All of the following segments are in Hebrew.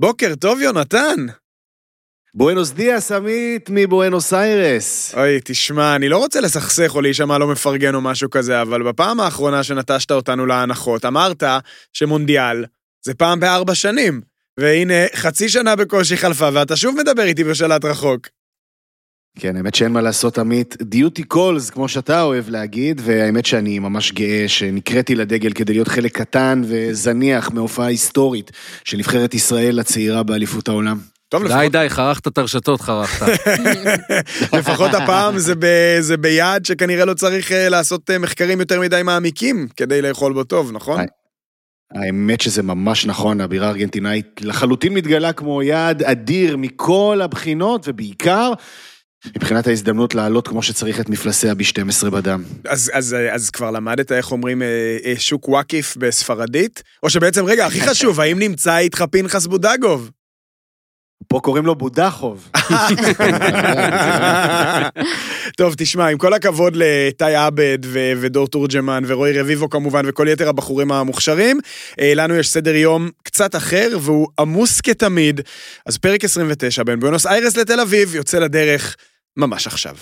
בוקר טוב, יונתן. בואנוס דיאס, עמית, מבואנוס איירס. אוי, תשמע, אני לא רוצה לסכסך או להישמע לא מפרגן או משהו כזה, אבל בפעם האחרונה שנטשת אותנו להנחות, אמרת שמונדיאל זה פעם בארבע שנים. והנה, חצי שנה בקושי חלפה, ואתה שוב מדבר איתי בשלט רחוק. כן, האמת שאין מה לעשות, עמית. דיוטי קולס, כמו שאתה אוהב להגיד, והאמת שאני ממש גאה שנקראתי לדגל כדי להיות חלק קטן וזניח מהופעה היסטורית של נבחרת ישראל הצעירה באליפות העולם. טוב, די, לפחות, די, חרכת את הרשתות, חרכת. לפחות הפעם זה, ב, זה ביעד שכנראה לא צריך אה, לעשות אה, מחקרים יותר מדי מעמיקים כדי לאכול בו טוב, נכון? האמת שזה ממש נכון, הבירה הארגנטינאית לחלוטין מתגלה כמו יעד אדיר מכל הבחינות, ובעיקר מבחינת ההזדמנות להעלות כמו שצריך את מפלסי ה-B12 בדם. אז, אז, אז כבר למדת איך אומרים אה, אה, שוק וואקיף בספרדית? או שבעצם, רגע, הכי חשוב, האם נמצא איתך פנחס בודגוב? פה קוראים לו בודחוב. טוב, תשמע, עם כל הכבוד לתאי עבד ו- ודור תורג'מן ורועי רביבו כמובן וכל יתר הבחורים המוכשרים, אה, לנו יש סדר יום קצת אחר והוא עמוס כתמיד. אז פרק 29 בין בואנוס איירס לתל אביב יוצא לדרך ממש עכשיו.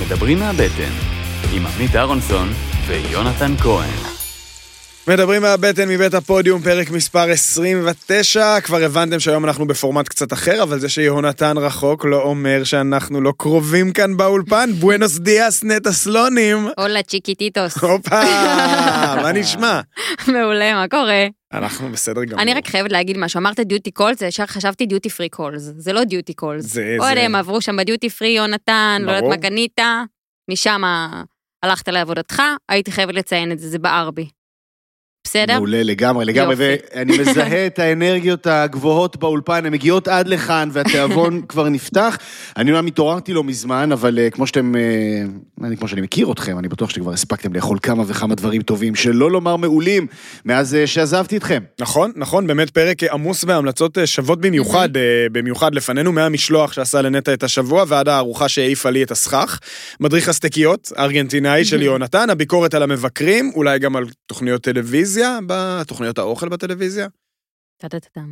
מדברים מהבטן, עם עמית אהרונסון ויונתן כהן. מדברים מהבטן מבית הפודיום, פרק מספר 29. כבר הבנתם שהיום אנחנו בפורמט קצת אחר, אבל זה שיהונתן רחוק לא אומר שאנחנו לא קרובים כאן באולפן. Buenos días נטע סלונים. Hola chiquititos. הופה, מה נשמע? מעולה, מה קורה? אנחנו בסדר גמור. אני רק חייבת להגיד משהו, אמרת duty calls, ישר חשבתי duty free calls, זה לא duty calls. זה, זה... הם עברו שם בדיוטי פרי, יונתן, לא יודעת. מה קנית, משם הלכת לעבודתך, הייתי חייבת לציין את זה, זה בארבי. בסדר? מעולה לגמרי, לגמרי, יופי. ואני מזהה את האנרגיות הגבוהות באולפן, הן מגיעות עד לכאן והתיאבון כבר נפתח. אני אומנם התעוררתי לא מזמן, אבל אה, כמו שאתם, אה, אני, כמו שאני מכיר אתכם, אני בטוח שכבר הספקתם לאכול כמה וכמה דברים טובים, שלא לומר מעולים, מאז אה, שעזבתי אתכם. נכון, נכון, באמת פרק עמוס בהמלצות אה, שוות במיוחד, אה, במיוחד לפנינו, מהמשלוח שעשה לנטע את השבוע ועד הארוחה שהעיפה לי את הסכך. מדריך הסטקיות, הארגנטינאי של יונתן, הביקורת על המבקרים, אולי גם על תוכניות טלוויזיה, בתוכניות האוכל בטלוויזיה.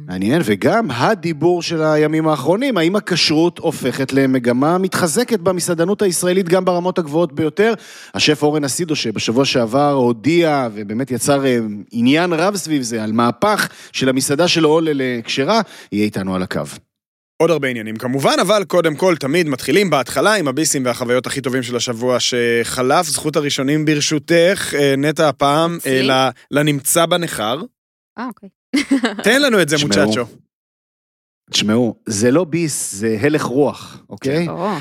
מעניין, וגם הדיבור של הימים האחרונים, האם הכשרות הופכת למגמה מתחזקת במסעדנות הישראלית גם ברמות הגבוהות ביותר. השף אורן אסידו, שבשבוע שעבר הודיע ובאמת יצר אה, עניין רב סביב זה, על מהפך של המסעדה של אולה לכשרה, יהיה איתנו על הקו. עוד הרבה עניינים כמובן, אבל קודם כל תמיד מתחילים בהתחלה עם הביסים והחוויות הכי טובים של השבוע שחלף. זכות הראשונים ברשותך, אה, נטע הפעם, אה, לנמצא בניכר. אה, אוקיי. תן לנו את זה. מוצ'צ'ו. תשמעו, זה לא ביס, זה הלך רוח, אוקיי? או, אה,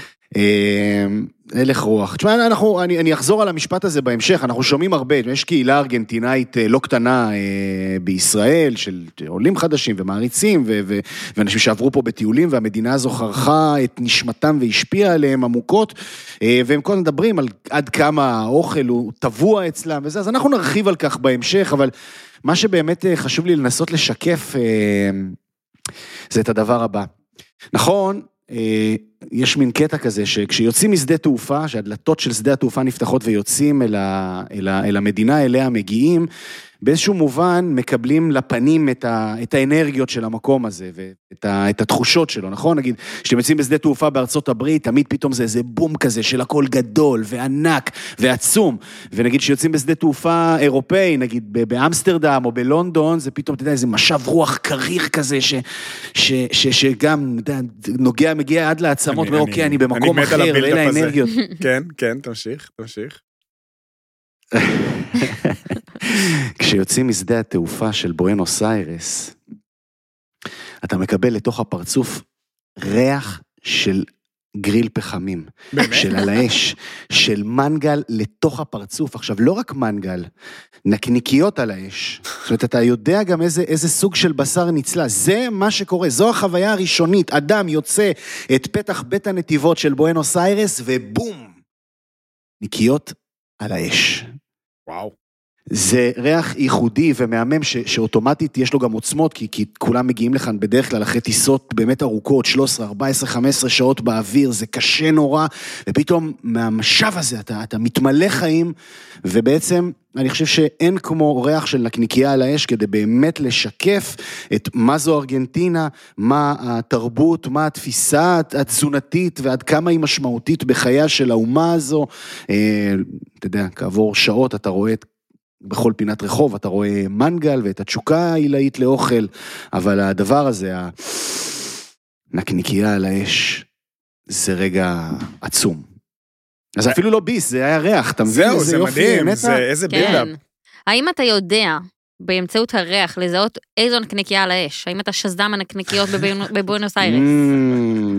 הלך רוח. תשמע, אנחנו, אני, אני אחזור על המשפט הזה בהמשך, אנחנו שומעים הרבה, יש קהילה ארגנטינאית אה, לא קטנה אה, בישראל, של עולים חדשים ומעריצים, ו, ו, ואנשים שעברו פה בטיולים, והמדינה הזו חרכה את נשמתם והשפיעה עליהם עמוקות, אה, והם כל הזמן מדברים על עד כמה האוכל הוא טבוע אצלם וזה, אז אנחנו נרחיב על כך בהמשך, אבל מה שבאמת חשוב לי לנסות לשקף, זה את הדבר הבא. נכון, יש מין קטע כזה שכשיוצאים משדה תעופה, שהדלתות של שדה התעופה נפתחות ויוצאים אל, ה, אל, ה, אל המדינה אליה מגיעים, באיזשהו מובן מקבלים לפנים את, ה, את האנרגיות של המקום הזה ואת ה, את התחושות שלו, נכון? נגיד, כשאתם יוצאים בשדה תעופה בארצות הברית, תמיד פתאום זה איזה בום כזה של הכל גדול וענק ועצום. ונגיד כשיוצאים בשדה תעופה אירופאי, נגיד באמסטרדם או בלונדון, זה פתאום, אתה יודע, איזה משב רוח קריר כזה, ש, ש, ש, שגם, אתה יודע, נוגע, מגיע עד לעצמות, אומר, אוקיי, אני במקום מת על אחר, ואלה הזה. האנרגיות. כן, כן, תמשיך, תמשיך. כשיוצאים משדה התעופה של בואנוס איירס, אתה מקבל לתוך הפרצוף ריח של גריל פחמים, באמת? של על האש, של מנגל לתוך הפרצוף. עכשיו, לא רק מנגל, נקניקיות על האש. זאת אומרת, אתה יודע גם איזה, איזה סוג של בשר נצלה. זה מה שקורה, זו החוויה הראשונית. אדם יוצא את פתח בית הנתיבות של בואנוס איירס, ובום! ניקיות על האש. וואו. זה ריח ייחודי ומהמם ש, שאוטומטית יש לו גם עוצמות, כי, כי כולם מגיעים לכאן בדרך כלל אחרי טיסות באמת ארוכות, 13, 14, 15 שעות באוויר, זה קשה נורא, ופתאום מהמשאב הזה אתה, אתה מתמלא חיים, ובעצם אני חושב שאין כמו ריח של נקניקייה על האש כדי באמת לשקף את מה זו ארגנטינה, מה התרבות, מה התפיסה התזונתית ועד כמה היא משמעותית בחייה של האומה הזו. אה, אתה יודע, כעבור שעות אתה רואה את בכל פינת רחוב אתה רואה מנגל ואת התשוקה העילאית לאוכל, אבל הדבר הזה, הנקניקייה על האש, זה רגע עצום. אז אפילו לא ביס, זה היה ריח, אתה מבין זהו, זה מדהים? זה איזה בילדאפ. כן. האם אתה יודע באמצעות הריח לזהות איזו נקניקייה על האש? האם אתה שזם הנקניקיות בבואנוס איירס?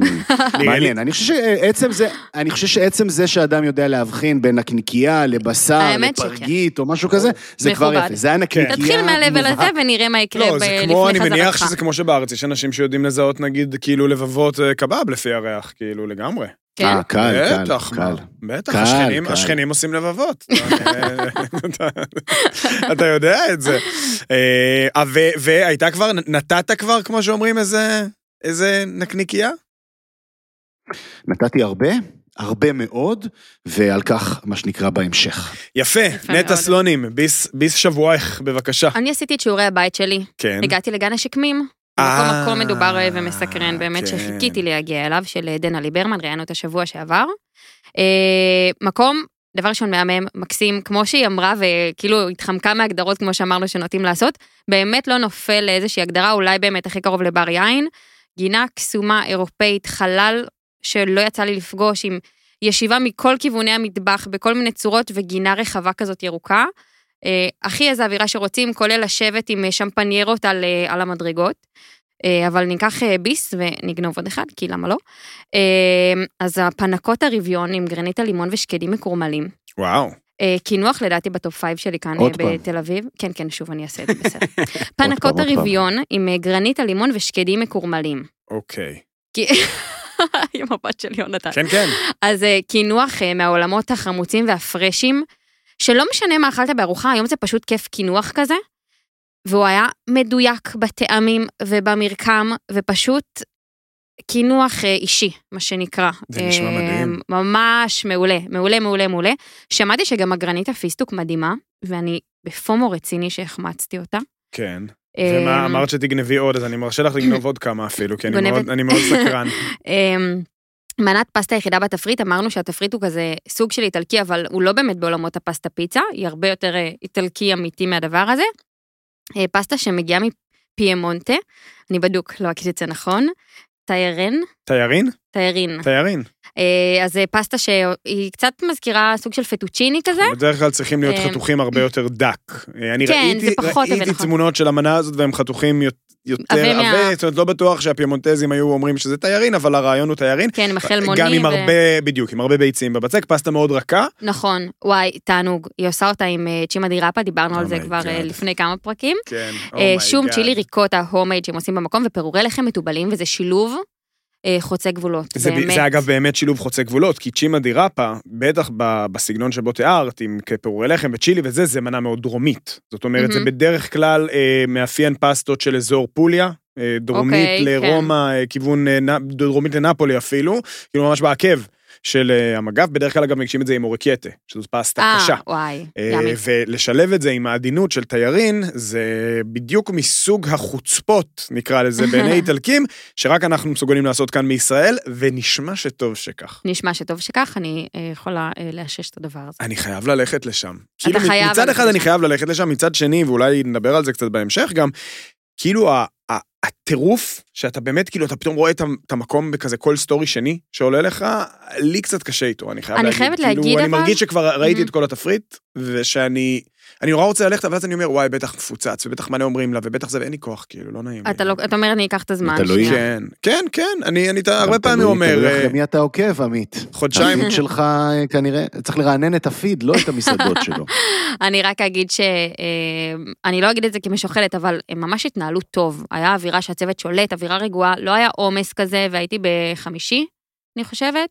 מעניין, אני חושב שעצם זה, אני חושב שעצם זה שאדם יודע להבחין בין נקניקייה לבשר. לפרגית או משהו כזה, זה כבר. יפה, זה היה נקניקייה תתחיל מהלבל הזה. ונראה מה יקרה לא, לפני כמו, אני מניח חזרתך. שזה כמו שבארץ, יש אנשים שיודעים לזהות נגיד כאילו לבבות אה, קבב לפי הריח, כאילו לגמרי. כן. אה, קל, קל, בטח, קל. בטח, השכנים. השכנים עושים לבבות. אתה- יודע את זה. אה, והייתה כבר, נתת כבר, כמו שאומרים, איזה, איזה נקניקייה? נתתי הרבה, הרבה מאוד, ועל כך, מה שנקרא, בהמשך. יפה, יפה נטע. סלונים, ביס, ביס שבועך, בבקשה. אני עשיתי את שיעורי הבית שלי, כן. הגעתי לגן השקמים. אה, מקום מקום מדובר אה, ומסקרן, באמת כן. שחיכיתי להגיע אליו, של אה, דנה ליברמן, ראיינו את השבוע שעבר. מקום, דבר ראשון מהמם, מקסים, כמו שהיא אמרה, וכאילו התחמקה מהגדרות, כמו שאמרנו שנוטים לעשות, באמת לא נופל לאיזושהי הגדרה, אולי באמת הכי קרוב לבר יין. גינה קסומה אירופאית, חלל שלא יצא לי לפגוש, עם ישיבה מכל כיווני המטבח, בכל מיני צורות, וגינה רחבה כזאת ירוקה. אה, הכי איזה אווירה שרוצים, כולל לשבת עם אה, שמפניירות על, אה, על המדרגות. אבל ניקח ביס ונגנוב עוד אחד, כי למה לא? אז הפנקות הרביון עם גרנית הלימון ושקדים מקורמלים. וואו. קינוח לדעתי ב top five שלי כאן. בתל אביב. כן, כן, שוב אני אעשה את זה בסדר. פנקוטה רוויון עם גרניטה לימון ושקדים מקורמלים. אוקיי. עם הבת של יונתן. כן, כן. אז קינוח מהעולמות החמוצים והפרשים, שלא משנה מה אכלת בארוחה, היום זה פשוט כיף קינוח כזה, והוא היה מדויק בטעמים ובמרקם, ופשוט קינוח אה, אישי, מה שנקרא. זה נשמע אה, מדהים. ממש מעולה, מעולה, מעולה, מעולה. שמעתי שגם הגרניטה פיסטוק מדהימה, ואני ב FOMO רציני שהחמצתי אותה. כן. אה, ומה אמרת שתגנבי עוד, אז אני מרשה לך לגנוב עוד כמה אפילו, כי אני מאוד סקרן. מנת פסטה יחידה בתפריט, אמרנו שהתפריט הוא כזה סוג של איטלקי, אבל הוא לא באמת בעולמות הפסטה פיצה, היא הרבה יותר אה, איטלקי אמיתי מהדבר הזה. אה, פסטה שמגיעה מפיימונטה, אני בדוק, לא אגיד את זה נכון, טיירן, תיירין? טיירין. תיירין. אה, אז זה פסטה שהיא קצת מזכירה סוג של פטוצ'יני כזה. בדרך כלל צריכים להיות חתוכים הרבה יותר דק. אני כן, ראיתי, זה פחות ראיתי נכון. תמונות של המנה הזאת והם חתוכים יותר עבה מה- זאת אומרת לא בטוח שהפימונטזים היו אומרים שזה תיירין, אבל הרעיון הוא תיירין. כן, עם החלמונים. גם עם ו- הרבה, בדיוק, עם הרבה ביצים בבצק, פסטה מאוד רכה. נכון, וואי, תענוג. היא עושה אותה עם אה, צ'ימה דיראפה, דיברנו על זה Oh my כבר אה, God. לפני כמה פרקים. כן. אה, Oh my שום God. צ'ילי ריקוטה הומייד שהם עושים במקום, ופירורי לחם מתובלים, וזה שילוב אה, חוצה גבולות, זה, באמת. זה אגב באמת שילוב חוצה גבולות, כי צ'ימה דיראפה, בטח ב- בסגנון שבו תיארת, עם כפירורי לחם וצ'ילי וזה, זה מנה מאוד דרומית. זאת אומרת, זה מהמם. בדרך כלל אה, מאפיין פסטות של אזור פוליה, אה, דרומית אוקיי, לרומא, אה, כיוון, אה, דרומית לנפולי אפילו, כאילו ממש בעקב של אה, המגף, בדרך כלל אגב מגישים את זה עם אורקייטה, שזו פסטה אה, קשה. וואי, אה, ימי. ולשלב את זה עם העדינות של תיירין, זה בדיוק מסוג החוצפות, נקרא לזה, בעיני איטלקים, שרק אנחנו מסוגלים לעשות כאן מישראל, ונשמע שטוב שכך. נשמע שטוב שכך, אני אה, יכולה לאשש את הדבר הזה. אני חייב ללכת לשם. כאילו, חייב מצד אחד אני. חייב ללכת לשם, מצד שני, ואולי נדבר על זה קצת בהמשך גם, כאילו הטירוף, שאתה באמת, כאילו, אתה פתאום רואה את את המקום בכזה כל סטורי שני שעולה לך, לי קצת קשה איתו, אני חייב אני להגיד. חייבת כאילו, להגיד, אני אבל- מרגיש שכבר ראיתי את מהמם. כל התפריט, ושאני... אני נורא רוצה ללכת, אבל אז אני אומר, וואי, בטח מפוצץ, ובטח מה אומרים לה, ובטח זה, ואין לי כוח, כאילו, לא נעים. אתה לא, אתה אומר, אני אקח את הזמן. תלוי. כן, כן, כן, אני, אני הרבה פעמים אומר, תלוי אה, אחרי מי אתה עוקב, עמית. חודשיים, הפיד שלך אה, כנראה, צריך לרענן את הפיד, לא את המסעדות שלו. אני רק אגיד ש... אה, אני לא אגיד את זה כמשוחלת, אבל הם ממש התנהלו טוב. היה אווירה שהצוות שולט, אווירה רגועה, לא היה עומס כזה, והייתי בחמישי, אני חושבת.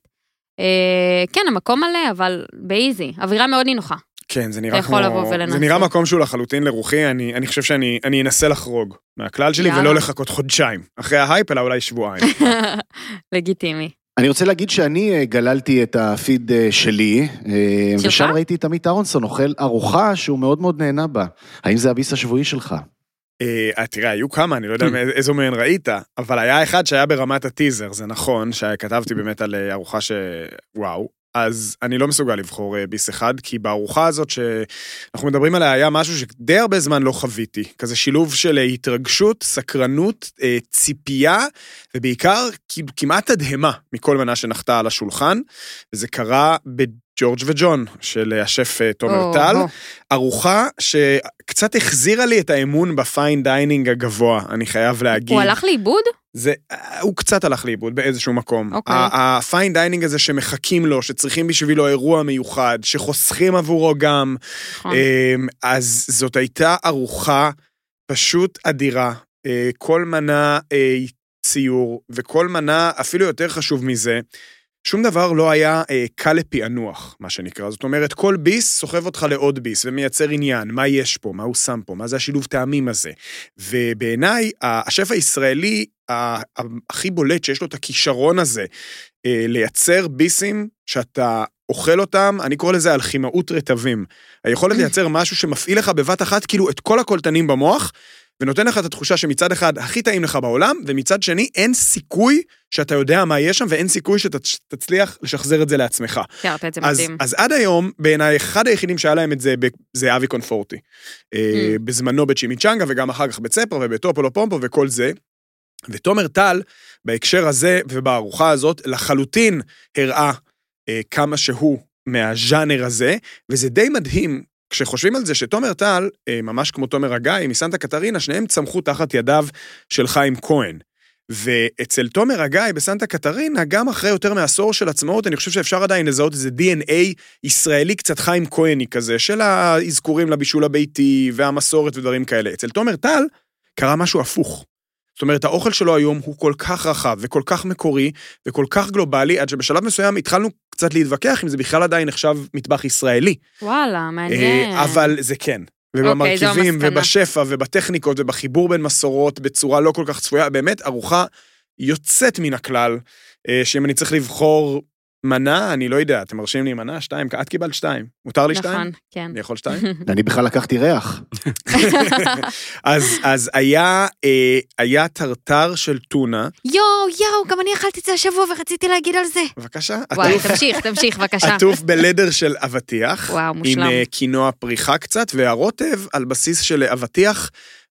אה, כן, המקום מלא, אבל באיזי. אווירה מאוד נינוחה. כן, זה נראה אתה כמו... יכול לבוא ולנסות. זה נראה מקום שהוא לחלוטין לרוחי, אני, אני חושב שאני אני אנסה לחרוג מהכלל שלי יאללה. ולא לחכות חודשיים. אחרי ההייפ, אלא אולי שבועיים. לגיטימי. אני רוצה להגיד שאני אה, גללתי את הפיד אה, שלי, אה, שלך? ושם ראיתי את עמית אהרונסון אוכל ארוחה שהוא מאוד מאוד נהנה בה. האם זה הביס השבועי שלך? אה, תראה, היו כמה, אני לא יודע איזו מהן ראית, אבל היה אחד שהיה ברמת הטיזר, זה נכון, שכתבתי באמת על ארוחה ש... וואו. אז אני לא מסוגל לבחור אה, ביס אחד, כי בארוחה הזאת שאנחנו מדברים עליה היה משהו שדי הרבה זמן לא חוויתי. כזה שילוב של אה, התרגשות, סקרנות, אה, ציפייה, ובעיקר כמעט תדהמה מכל מנה שנחתה על השולחן, וזה קרה בג'ורג' וג'ון של השף תומר או, טל. או. ארוחה שקצת החזירה לי את האמון ב fine dining הגבוה, אני חייב להגיד. הוא הלך לאיבוד? זה, הוא קצת הלך לאיבוד באיזשהו מקום. אוקיי. ה- ה fine dining הזה שמחכים לו, שצריכים בשבילו אירוע מיוחד, שחוסכים עבורו גם, נכון. אמ, אז זאת הייתה ארוחה פשוט אדירה. אה, כל מנה אה, ציור, וכל מנה, אפילו יותר חשוב מזה, שום דבר לא היה אה, קל לפענוח, מה שנקרא. זאת אומרת, כל ביס סוחב אותך לעוד ביס ומייצר עניין, מה יש פה, מה הוא שם פה, מה זה השילוב טעמים הזה. ובעיניי, השף הישראלי הכי בולט, שיש לו את הכישרון הזה, אה, לייצר ביסים שאתה אוכל אותם, אני קורא לזה אלכימאות רטבים. היכולת לייצר משהו שמפעיל לך בבת אחת כאילו את כל הקולטנים במוח, ונותן לך את התחושה שמצד אחד הכי טעים לך בעולם, ומצד שני אין סיכוי שאתה יודע מה יש שם, ואין סיכוי שתצליח לשחזר את זה לעצמך. תיארת את זה אז, מדהים. אז עד היום, בעיניי, אחד היחידים שהיה להם את זה, זה אבי קונפורטי. אה, Mm. בזמנו בצ'ימיצ'נגה, וגם אחר כך בצפרה ובטופולו פומפו וכל זה. ותומר טל, בהקשר הזה ובארוחה הזאת, לחלוטין הראה אה, כמה שהוא מהז'אנר הזה, וזה די מדהים. כשחושבים על זה שתומר טל, אה, ממש כמו תומר הגיא מסנטה קטרינה, שניהם צמחו תחת ידיו של חיים כהן. ואצל תומר הגיא בסנטה קטרינה, גם אחרי יותר מעשור של עצמאות, אני חושב שאפשר עדיין לזהות איזה DNA ישראלי קצת חיים כהני כזה, של האזכורים לבישול הביתי והמסורת ודברים כאלה. אצל תומר טל קרה משהו הפוך. זאת אומרת, האוכל שלו היום הוא כל כך רחב וכל כך מקורי וכל כך גלובלי, עד שבשלב מסוים התחלנו קצת להתווכח אם זה בכלל עדיין נחשב מטבח ישראלי. וואלה, מעניין. אה, אבל זה כן. אוקיי, ובמרכיבים, המסקנה. ובשפע, ובטכניקות, ובחיבור בין מסורות בצורה לא כל כך צפויה, באמת ארוחה יוצאת מן הכלל, אה, שאם אני צריך לבחור מנה, אני לא יודע, אתם מרשים לי מנה? שתיים? את קיבלת שתיים. מותר לי שתיים? נכון, כן. אני יכול שתיים? אני בכלל לקחתי ריח. אז, אז היה, אה, היה טרטר של טונה, יואו, יואו, גם אני אכלתי את זה השבוע ורציתי להגיד על זה. בבקשה, וואי, עטוף, תמשיך, תמשיך, בבקשה. עטוף ב leather של אבטיח, וואו, עם מושלם. אה, קינואה פריכה קצת, והרוטב על בסיס של אבטיח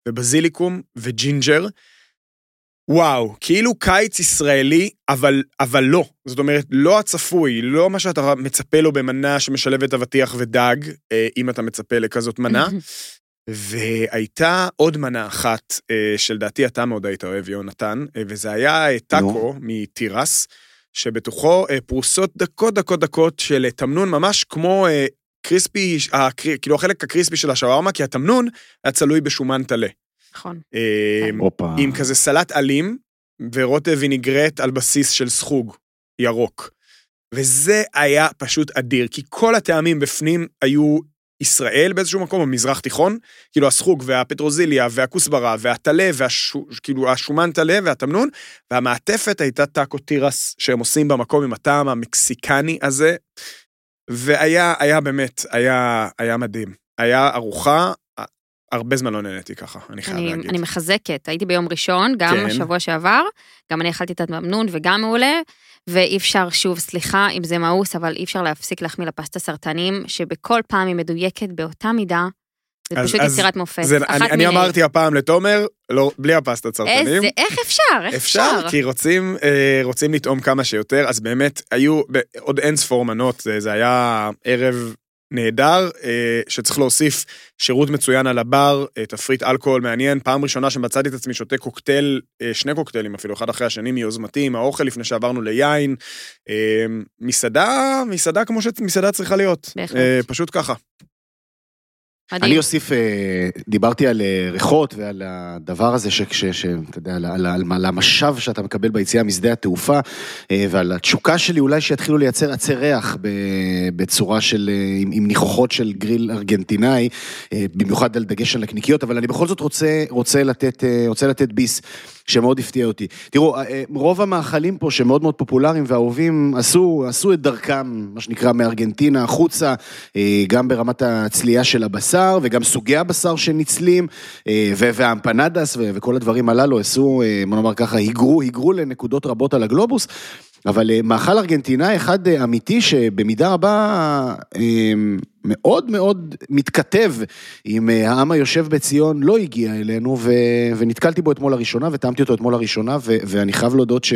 ובזיליקום וג'ינג'ר. וואו, כאילו קיץ ישראלי, אבל, אבל לא. זאת אומרת, לא הצפוי, לא מה שאתה מצפה לו במנה שמשלבת אבטיח ודג, אה, אם אתה מצפה לכזאת מנה. והייתה עוד מנה אחת, אה, שלדעתי אתה מאוד היית אוהב, יונתן, אה, וזה היה טאקו מתירס, שבתוכו פרוסות דקות דקות דקות של תמנון, ממש כמו קריספי, כאילו החלק הקריספי של השווארמה, כי התמנון היה צלוי בשומן טלה. נכון. אה. עם כזה סלט אלים ורוטב וינגרט על בסיס של סחוג ירוק. וזה היה פשוט אדיר, כי כל הטעמים בפנים היו ישראל באיזשהו מקום, במזרח תיכון, כאילו הסחוג והפטרוזיליה והכוסברה והטלה, והשו, כאילו השומן טלה והתמנון, והמעטפת הייתה טאקו תירס שהם עושים במקום עם הטעם המקסיקני הזה, והיה, היה באמת, היה, היה מדהים. היה ארוחה, הרבה זמן לא נהניתי ככה, אני חייב אני, להגיד. אני מחזקת, הייתי ביום ראשון, גם כן. השבוע שעבר, גם אני אכלתי את התמנון וגם מעולה, ואי אפשר, שוב, סליחה אם זה מאוס, אבל אי אפשר להפסיק להחמיא לפסטה סרטנים, שבכל פעם היא מדויקת באותה מידה, זה אז- פשוט אז יצירת מופת. זה, אני, אני מיני. אמרתי הפעם לתומר, לא, בלי הפסטה סרטנים. איזה, איך אפשר? איך אפשר? אפשר, כי רוצים, אה, רוצים לטעום כמה שיותר, אז באמת היו עוד אין ספור מנות, זה, זה היה ערב נהדר, אה, שצריך להוסיף שירות מצוין על הבר, אה, תפריט אלכוהול מעניין, פעם ראשונה שמצאתי את עצמי שותה קוקטייל, אה, שני קוקטיילים אפילו, אחד אחרי השני מיוזמתי עם האוכל לפני שעברנו ליין. מסעדה, מסעדה כמו שמסעדה צריכה להיות. בהחלט. פשוט ככה. אני מדהים. אוסיף, אה, דיברתי על אה, ריחות ועל הדבר הזה, ש- ש- ש- אתה יודע, על- על על- על המשאב שאתה מקבל ביציאה משדה התעופה, אה, ועל התשוקה שלי אולי שיתחילו לייצר עצי ריח בצורה של, עם עם ניחוחות של גריל ארגנטינאי, במיוחד על דגש על נקניקיות, אבל אני בכל זאת רוצה, רוצה לתת, רוצה לתת ביס. שמאוד הפתיע אותי. תראו, אה, רוב המאכלים פה שמאוד מאוד פופולריים ואהובים עשו, עשו את דרכם, מה שנקרא, מארגנטינה החוצה, אה, גם ברמת הצלייה של הבשר וגם סוגי הבשר שנצלים, אה, ו- והאמפנדס וכל הדברים הללו עשו, אה, בוא נאמר ככה, היגרו, היגרו לנקודות רבות על הגלובוס. אבל אה, מאכל ארגנטינאי אחד אה, אמיתי שבמידה רבה אה, מאוד מאוד מתכתב עם העם היושב בציון, לא הגיע אלינו, ו... ונתקלתי בו אתמול לראשונה, וטעמתי אותו אתמול לראשונה, ו... ואני חייב להודות ש...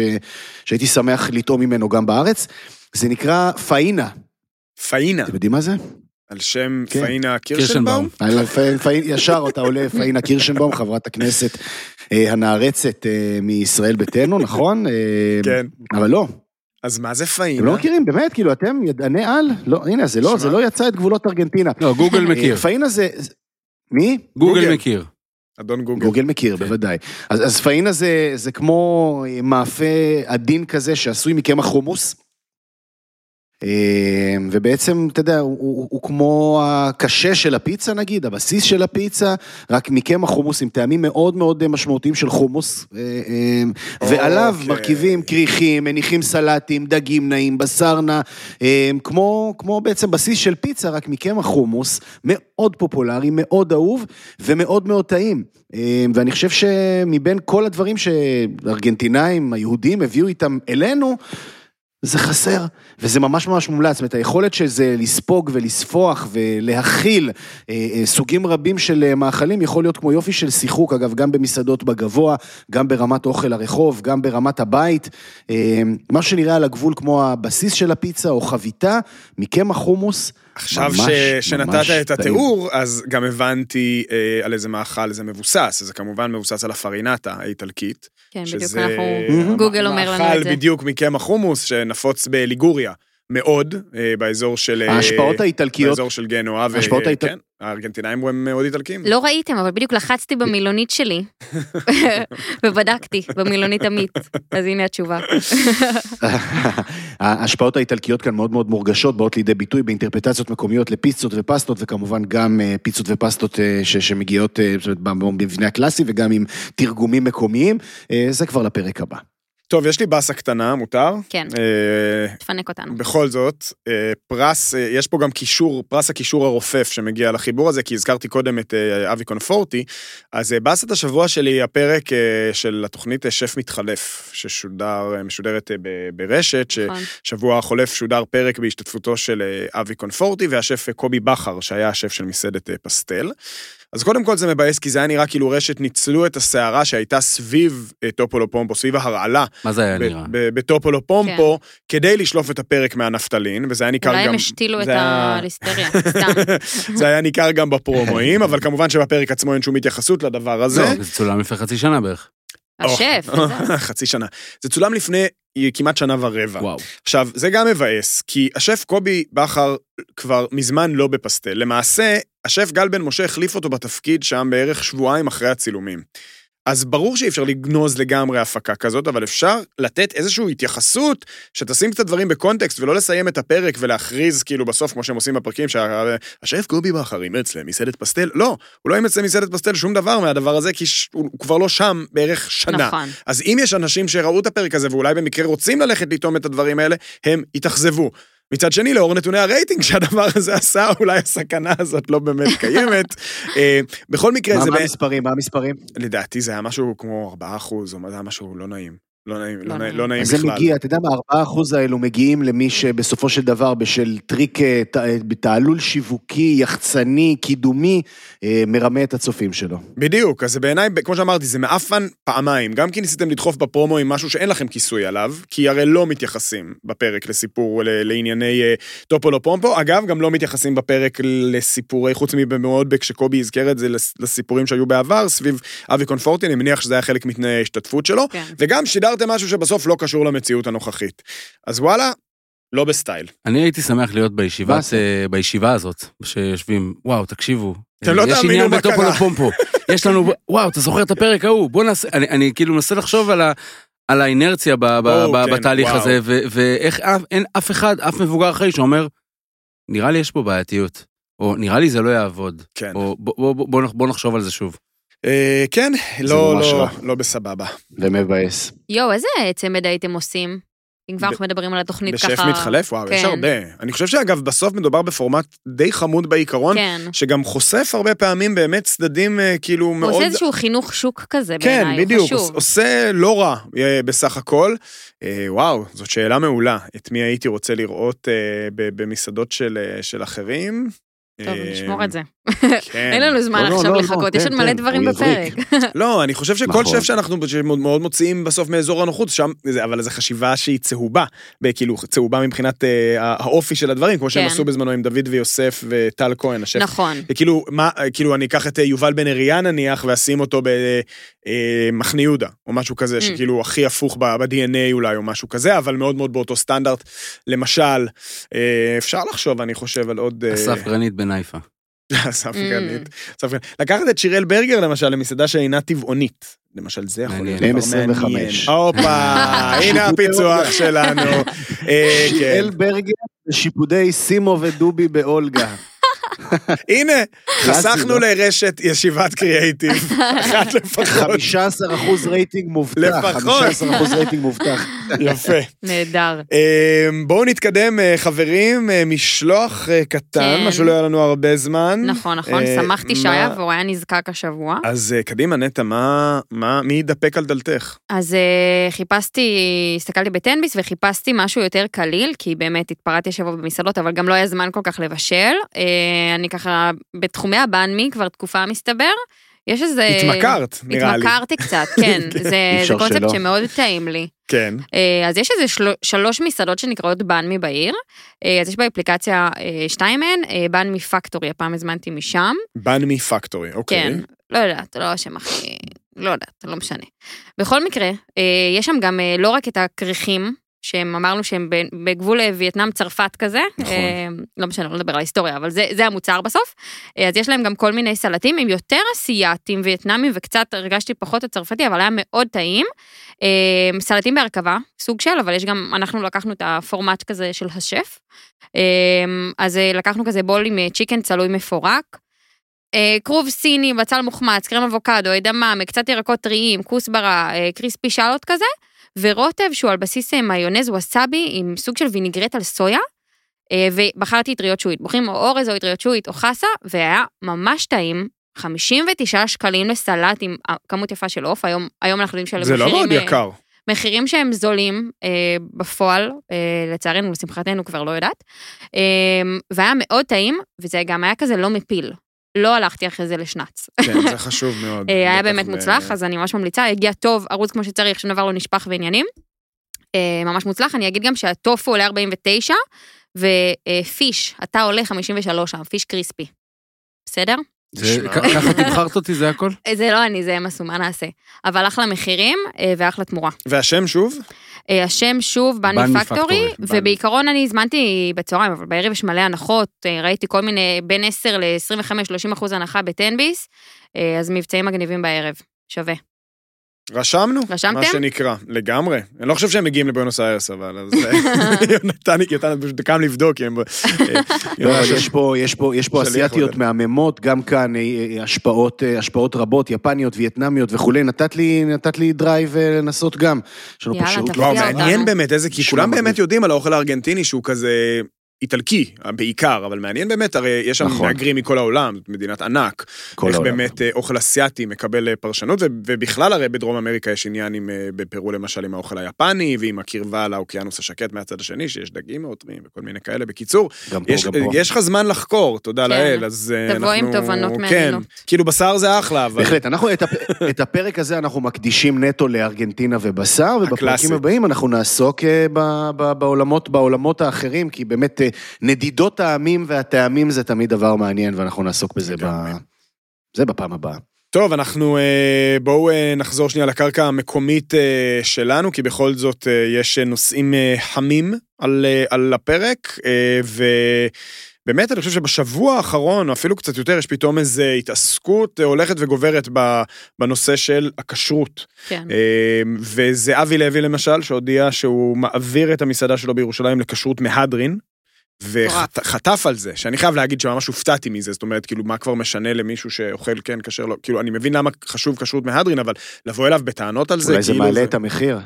שהייתי שמח לטעום ממנו גם בארץ. זה נקרא פאינה. פאינה, אתם יודעים מה זה? על שם כן. פאינה קירשנבאום. ישר אתה עולה פאינה קירשנבאום, חברת הכנסת אה, הנערצת אה, מישראל ביתנו, נכון? אה, כן. אבל לא, אז מה זה אתם פאינה? לא מכירים, באמת, כאילו, אתם ידעני על? לא, הנה, זה לא. זה לא יצא את גבולות ארגנטינה. לא, גוגל מכיר. פאינה זה... מי? גוגל גוגל. מכיר. אדון גוגל. גוגל מכיר, בוודאי. אז, אז פאינה זה, זה כמו מאפה עדין כזה שעשוי מקמח חומוס. אה, ובעצם, אתה יודע, הוא, הוא, הוא כמו הקשה של הפיצה נגיד, הבסיס של הפיצה, רק מקמח חומוס עם טעמים מאוד מאוד משמעותיים של חומוס, אה, אה, ועליו אוקיי. מרכיבים כריכים, מניחים סלטים, דגים נעים, בשר נע, אה, כמו, כמו בעצם בסיס של פיצה, רק מקמח חומוס, מאוד פופולרי, מאוד אהוב ומאוד מאוד טעים. ואני חושב שמבין כל הדברים שארגנטינאים, היהודים, הביאו איתם אלינו, זה חסר, וזה ממש ממש מומלץ. זאת אומרת, היכולת של זה לספוג ולספוח ולהכיל אה, אה, סוגים רבים של אה, מאכלים יכול להיות כמו יופי של שיחוק, אגב, גם במסעדות בגבוה, גם ברמת אוכל הרחוב, גם ברמת הבית. אה, משהו שנראה על הגבול כמו הבסיס של הפיצה או חביתה, מקמח חומוס. עכשיו ממש, ש... שנתת ממש את טעים. התיאור, אז גם הבנתי אה, על איזה מאכל זה מבוסס, זה כמובן מבוסס על הפרינטה האיטלקית. כן, בדיוק שזה אנחנו... גוגל אומר לנו את מאכל זה. בדיוק מקמח חומוס שנפוץ בליגוריה. מאוד, אה, באזור של... אה, ההשפעות האיטלקיות, באזור של גנואה. ו- ההשפעות האיטל- כן, הארגנטינאים הם מאוד איטלקים. לא ראיתם, אבל בדיוק לחצתי במילונית שלי, ובדקתי במילונית עמית, אז הנה התשובה. ההשפעות האיטלקיות כאן מאוד מאוד מורגשות, באות לידי ביטוי באינטרפטציות מקומיות לפיצות ופסטות, וכמובן גם אה, פיצות ופסטות אה, ש- שמגיעות אה, במבנה הקלאסי וגם עם תרגומים מקומיים, אה, זה כבר לפרק הבא. טוב, יש לי באסה קטנה, מותר? כן, אה, תפנק אותנו. בכל זאת, אה, פרס, אה, יש פה גם קישור, פרס הקישור הרופף שמגיע לחיבור הזה, כי הזכרתי קודם את אה, אבי קונפורטי, אז אה, באסת השבוע שלי היא הפרק אה, של התוכנית אה, שף מתחלף, ששודר, אה, משודרת אה, ב- ברשת, נכון. ששבוע החולף שודר פרק בהשתתפותו של אה, אבי קונפורטי והשף אה, קובי בכר, שהיה השף של מסעדת אה, פסטל. אז קודם כל זה מבאס, כי זה היה נראה כאילו רשת ניצלו את הסערה שהייתה סביב אה, טופולו פומפו, סביב ההרעלה מה זה היה ב- נראה? ב- בטופולו פומפו, כדי לשלוף את הפרק מהנפטלין, וזה היה ניכר גם... אולי הם השתילו את הליסטריה, סתם. זה היה ניכר גם בפרומואים, אבל כמובן שבפרק עצמו אין שום התייחסות לדבר הזה. לא, זה צולם לפני חצי שנה בערך. השף. חצי שנה. זה צולם לפני אה, כמעט שנה ורבע. וואו. עכשיו, זה גם מבאס, כי השף קובי בכר כבר מזמן לא בפסטל. למעשה, השף גל בן משה החליף אותו בתפקיד שם בערך שבועיים אחרי הצילומים. אז ברור שאי אפשר לגנוז לגמרי הפקה כזאת, אבל אפשר לתת איזושהי התייחסות, שתשים קצת דברים בקונטקסט, ולא לסיים את הפרק ולהכריז כאילו בסוף, כמו שהם עושים בפרקים, שהשף קובי בכר אימץ למסעדת פסטל. לא, הוא לא אימץ למסעדת פסטל שום דבר מהדבר הזה, כי ש- הוא כבר לא שם בערך שנה. נכון. אז אם יש אנשים שראו את הפרק הזה ואולי במקרה רוצים ללכת לטעום את הדברים האלה, הם יתאכזבו. מצד שני, לאור נתוני הרייטינג שהדבר הזה עשה, אולי הסכנה הזאת לא באמת קיימת. אה, בכל מקרה, זה... מה המספרים? מה המספרים? לדעתי זה היה משהו כמו 4 אחוז, או זה היה משהו לא נעים. לא נעים, לא לא נעים. לא נעים אז זה בכלל. מגיע, אתה יודע מה, הארבעה אחוז האלו מגיעים למי שבסופו של דבר בשל טריק אה, ת- אה, בתעלול שיווקי, יחצני, קידומי, אה, מרמה את הצופים שלו. בדיוק, אז זה בעיניי, כמו שאמרתי, זה מעפן פעמיים. גם כי ניסיתם לדחוף בפרומו עם משהו שאין לכם כיסוי עליו, כי הרי לא מתייחסים בפרק לסיפור, ל- לענייני אה, טופולו פומפו. אגב, גם לא מתייחסים בפרק לסיפורי, חוץ מבמאודבק, שקובי הזכר את זה לס- לסיפורים שהיו בעבר, סביב אבי קונפורטי, אני מניח שזה היה חלק מתנאי ההשתתפות שלו. כן. וגם שידרתם משהו שבסוף לא קשור למציאות הנוכחית. אז וואלה, לא בסטייל. אני הייתי שמח להיות בישיבת. אה, בישיבה הזאת, שיושבים, וואו, תקשיבו. אתם לא יש תאמינו עניין מה קרה." לפומפו. יש לנו, וואו, אתה זוכר את הפרק ההוא? בוא נעשה, אני, אני כאילו מנסה לחשוב על, ה, על האינרציה ב, ב, ברור, ב, כן, בתהליך וואו. הזה, ו, ואיך אף- אין אף אחד, אף מבוגר אחרי שאומר, נראה לי יש פה בעייתיות, או נראה לי זה לא יעבוד, כן. או בוא, בוא, בוא, בוא נחשוב על זה שוב. אה, כן, לא, לא, רע. לא בסבבה. ומבאס. יואו, איזה צמד הייתם עושים? אם כבר אנחנו מדברים על התוכנית בשף ככה... מתחלף? וואו, יש כן. הרבה. אני חושב שאגב, בסוף מדובר בפורמט די חמוד בעיקרון, כן. שגם חושף הרבה פעמים באמת צדדים אה, כאילו הוא מאוד... עושה איזשהו חינוך שוק כזה כן, בעיניי, הוא בדיוק, חשוב. עושה לא רע אה, בסך הכל. וואו, זאת שאלה מעולה. את מי הייתי רוצה לראות במסעדות של של אחרים? טוב, אה, נשמור את זה. כן. אין לנו זמן לא, לא, עכשיו לא, לא, לחכות, יש תן, עוד מלא תן, דברים בפרק. לא, אני חושב שכל נכון. שף שאנחנו מאוד מוציאים בסוף מאזור הנוחות, שם, זה- אבל זו חשיבה שהיא צהובה, כאילו צהובה מבחינת אה, האופי של הדברים, כמו שהם כן. עשו בזמנו עם דוד ויוסף וטל כהן, השף נכון. כאילו, אני אקח את אה, יובל בן אריה נניח, ואשים אותו במחנה יהודה, או משהו כזה, Mm. שכאילו הכי הפוך ב-DNA אולי, או משהו כזה, אבל מאוד מאוד באותו סטנדרט. למשל, אה, אפשר לחשוב, אני חושב, על עוד... אה, אסף גרנית בניפה. אסף Mm. גרנית. אסף גרנית. לקחת את שיראל ברגר, למשל, למסעדה שאינה טבעונית. למשל, זה יכול להיות. דבר M25. מעניין. הופה, הנה הפיצוח שלנו. אה, כן. שיראל ברגר ושיפודי סימו ודובי באולגה. הנה, חסכנו? לרשת ישיבת קריאייטיב, אחת לפחות. 15 אחוז רייטינג מובטח. לפחות. 15 אחוז רייטינג מובטח. יפה. נהדר. אה, בואו נתקדם, אה, חברים, אה, משלוח אה, קטן, כן. מה שלא היה לנו הרבה זמן. נכון, נכון, שמחתי שהיה והוא היה נזקק השבוע. אז קדימה, נטע, מה, מה, מי ידפק על דלתך? אז חיפשתי, הסתכלתי בתן ביס וחיפשתי משהו יותר קליל, כי באמת התפרעתי השבוע במסעדות, אבל גם לא היה זמן כל כך לבשל. Uh, אני ככה, בתחומי הבנמי כבר תקופה מסתבר, יש איזה... התמכרת, נראה לי. התמכרתי קצת, כן, כן. זה, זה קונספט שלא. שמאוד טעים לי. כן. אה, אז יש איזה של... שלוש מסעדות שנקראות בנמי בעיר, אה, אז יש באפליקציה אה, שתיים מהן, אה, בנמי פקטורי, הפעם הזמנתי משם. בנמי פקטורי, אוקיי. כן, לא יודעת, לא השם הכי... לא יודעת, לא משנה. בכל מקרה, אה, יש שם גם אה, לא רק את הכריכים, שהם אמרנו שהם בגבול אה, וייטנאם-צרפת כזה, נכון. אה, לא משנה, לא נדבר על ההיסטוריה, אבל זה, זה המוצר בסוף. אה, אז יש להם גם כל מיני סלטים, הם יותר אסייתים וייטנאמים, וקצת הרגשתי פחות הצרפתי, אבל היה מאוד טעים. סלטים בהרכבה, סוג של, אבל יש גם, אנחנו לקחנו את הפורמט כזה של השף. אז לקחנו כזה בול עם צ'יקן צלוי מפורק. כרוב סיני, בצל מוחמץ, קרם אבוקדו, אדמם, קצת ירקות טריים, כוסברה, קריספי שלוט כזה, ורוטב שהוא על בסיס אה, מיונז ווסאבי עם סוג של ויניגרט על סויה, אה, ובחרתי אטריות שועית, בוחרים או אורז או אטריות שועית או חסה, והיה ממש טעים. 59 שקלים לסלט עם אה, כמות יפה של עוף, היום, היום אנחנו יודעים שאלה זה לא מחירים, מאוד יקר. מחירים שהם זולים אה, בפועל, אה, לצערנו, לשמחתנו כבר לא יודעת, אה, והיה מאוד טעים, וזה גם היה כזה לא מפיל. לא הלכתי אחרי זה לשנץ. כן, זה חשוב מאוד. אה, היה באמת מוצלח, אז אני ממש ממליצה, הגיע טוב, ארוז כמו שצריך, שום דבר לא נשפך ועניינים. אה, ממש מוצלח, אני אגיד גם שהטופו עולה 49, ופיש, אתה עולה 53 שם, פיש קריספי. בסדר? ככה תבחרת אותי, זה הכל? זה לא אני, זה הם עשו, מה נעשה? אבל אחלה מחירים אה, ואחלה תמורה. והשם שוב? אה, השם שוב, בנמי פקטורי. ובעיקרון אני הזמנתי בצהריים, אבל בערב יש מלא הנחות, אה, ראיתי כל מיני בין 10 ל-25-30 אחוז הנחה בטנביס, אה, אז מבצעים מגניבים בערב, שווה. רשמנו? רשמתם? מה שנקרא, לגמרי. אני לא חושב שהם מגיעים לבואנוס איירס, אבל אז... אה, יונתן, יונתן פשוט קם לבדוק, כי הם... אה, לא, יש פה, יש פה, יש פה שליח אסיאתיות. מהממות, גם כאן אה, השפעות, השפעות רבות, יפניות, וייטנמיות וכולי. נתת לי, נתת לי drive לנסות גם. יש לנו פה יאללה, שירות תפתיע וואו, אותנו. מעניין באמת איזה, כי כולם. באמת יודעים על האוכל הארגנטיני שהוא כזה איטלקי, בעיקר, אבל מעניין באמת, הרי יש שם נכון. מהגרים מכל העולם, זאת מדינת ענק. כל איך העולם. באמת אה, אוכל אסיאתי מקבל אה, פרשנות, ובכלל הרי בדרום אמריקה יש עניין עם, אה, בפרו למשל עם האוכל היפני, ועם הקרבה לאוקיינוס השקט מהצד השני, שיש דגים מעוטרים וכל מיני כאלה. בקיצור, גם פה, יש, גם פה. יש לך זמן לחקור, תודה כן. לאל, אז אה, אנחנו... תבוא עם תובנות כן, מעניינות. כאילו בשר זה אחלה, אבל... בהחלט, אנחנו את, הפ... את הפרק הזה אנחנו מקדישים נטו לארגנטינה ובשר, ובפרקים. הבאים אנחנו נעסוק ב, ב, בעולמות, בעולמות האחרים, כי באמת נדידות העמים והטעמים זה תמיד דבר מעניין, ואנחנו נעסוק בזה ב... זה בפעם הבאה. טוב, אנחנו אה, בואו אה, נחזור שנייה לקרקע המקומית אה, שלנו, כי בכל זאת יש נושאים חמים על, על הפרק, אה, ובאמת אני חושב שבשבוע האחרון, או אפילו קצת יותר, יש פתאום איזו התעסקות הולכת וגוברת ב- בנושא של הכשרות. כן. וזה אבי לוי למשל, שהודיע שהוא מעביר את המסעדה שלו בירושלים לכשרות מהדרין. וחטף על זה, שאני חייב להגיד שממש הופתעתי מזה, זאת אומרת, כאילו, מה כבר משנה למישהו שאוכל כן כשר לא, כאילו, אני מבין למה חשוב כשרות מהדרין, אבל לבוא אליו בטענות על זה, אולי זה כאילו, מעלה את המחיר.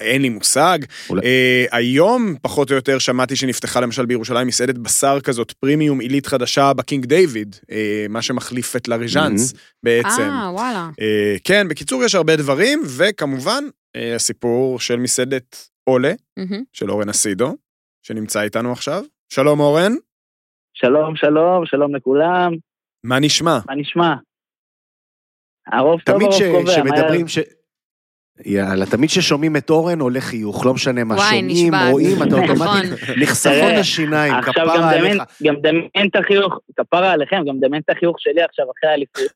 אין לי מושג. אולי- אה, היום, פחות או יותר, שמעתי שנפתחה למשל בירושלים מסעדת בשר כזאת, פרימיום עילית חדשה בקינג דיוויד, אה, מה שמחליף את לאריז'אנס בעצם. אה, וואלה. אה, כן, בקיצור, יש הרבה דברים, וכמובן, אה, הסיפור של מסעדת עולה, מהמם. של אורן אסידו, שנמצא איתנו עכשיו. שלום אורן, שלום, שלום, שלום לכולם, מה נשמע? מה נשמע? הרוב טוב, תמיד הרוב ש- קובע, מה שמדברים, ש... יאללה, תמיד כששומעים את אורן עולה חיוך, לא משנה מה וואי, שומעים. רואים, אתה נכון. אוטומטית, נחשפון תראה, השיניים, עכשיו גם כפרה דמיין, עליך. גם דמיין את החיוך, כפרה עליכם, גם דמיין את החיוך שלי עכשיו אחרי האליפות.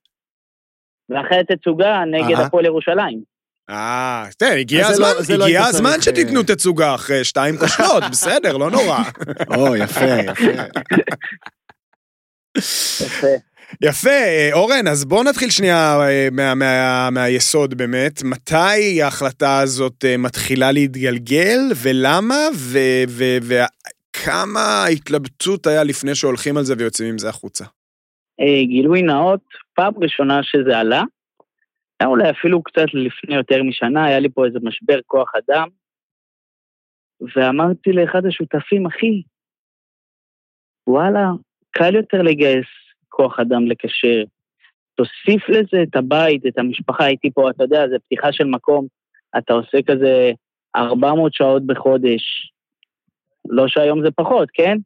ואחרי התצוגה נגד. הפועל ירושלים. אה, תראה, הגיע אז זה לא- הזמן, לא הגיע היית הזמן צריך, שתיתנו אה, תצוגה אחרי שתיים כושלות, בסדר, לא נורא. או, יפה, יפה. יפה. יפה, אה, אורן, אז בואו נתחיל שנייה אה, מה, מה, מהיסוד באמת. מתי ההחלטה הזאת אה, מתחילה להתגלגל, ולמה, ו- ו- וכמה התלבטות היה לפני שהולכים על זה ויוצאים עם זה החוצה? אה, גילוי נאות, פעם ראשונה שזה עלה, היה אולי אפילו קצת לפני יותר משנה, היה לי פה איזה משבר כוח אדם, ואמרתי לאחד השותפים, אחי, וואלה, קל יותר לגייס כוח אדם לקשר. תוסיף לזה את הבית, את המשפחה, הייתי פה, אתה יודע, זה פתיחה של מקום, אתה עושה כזה 400 שעות בחודש. לא שהיום זה פחות, כן?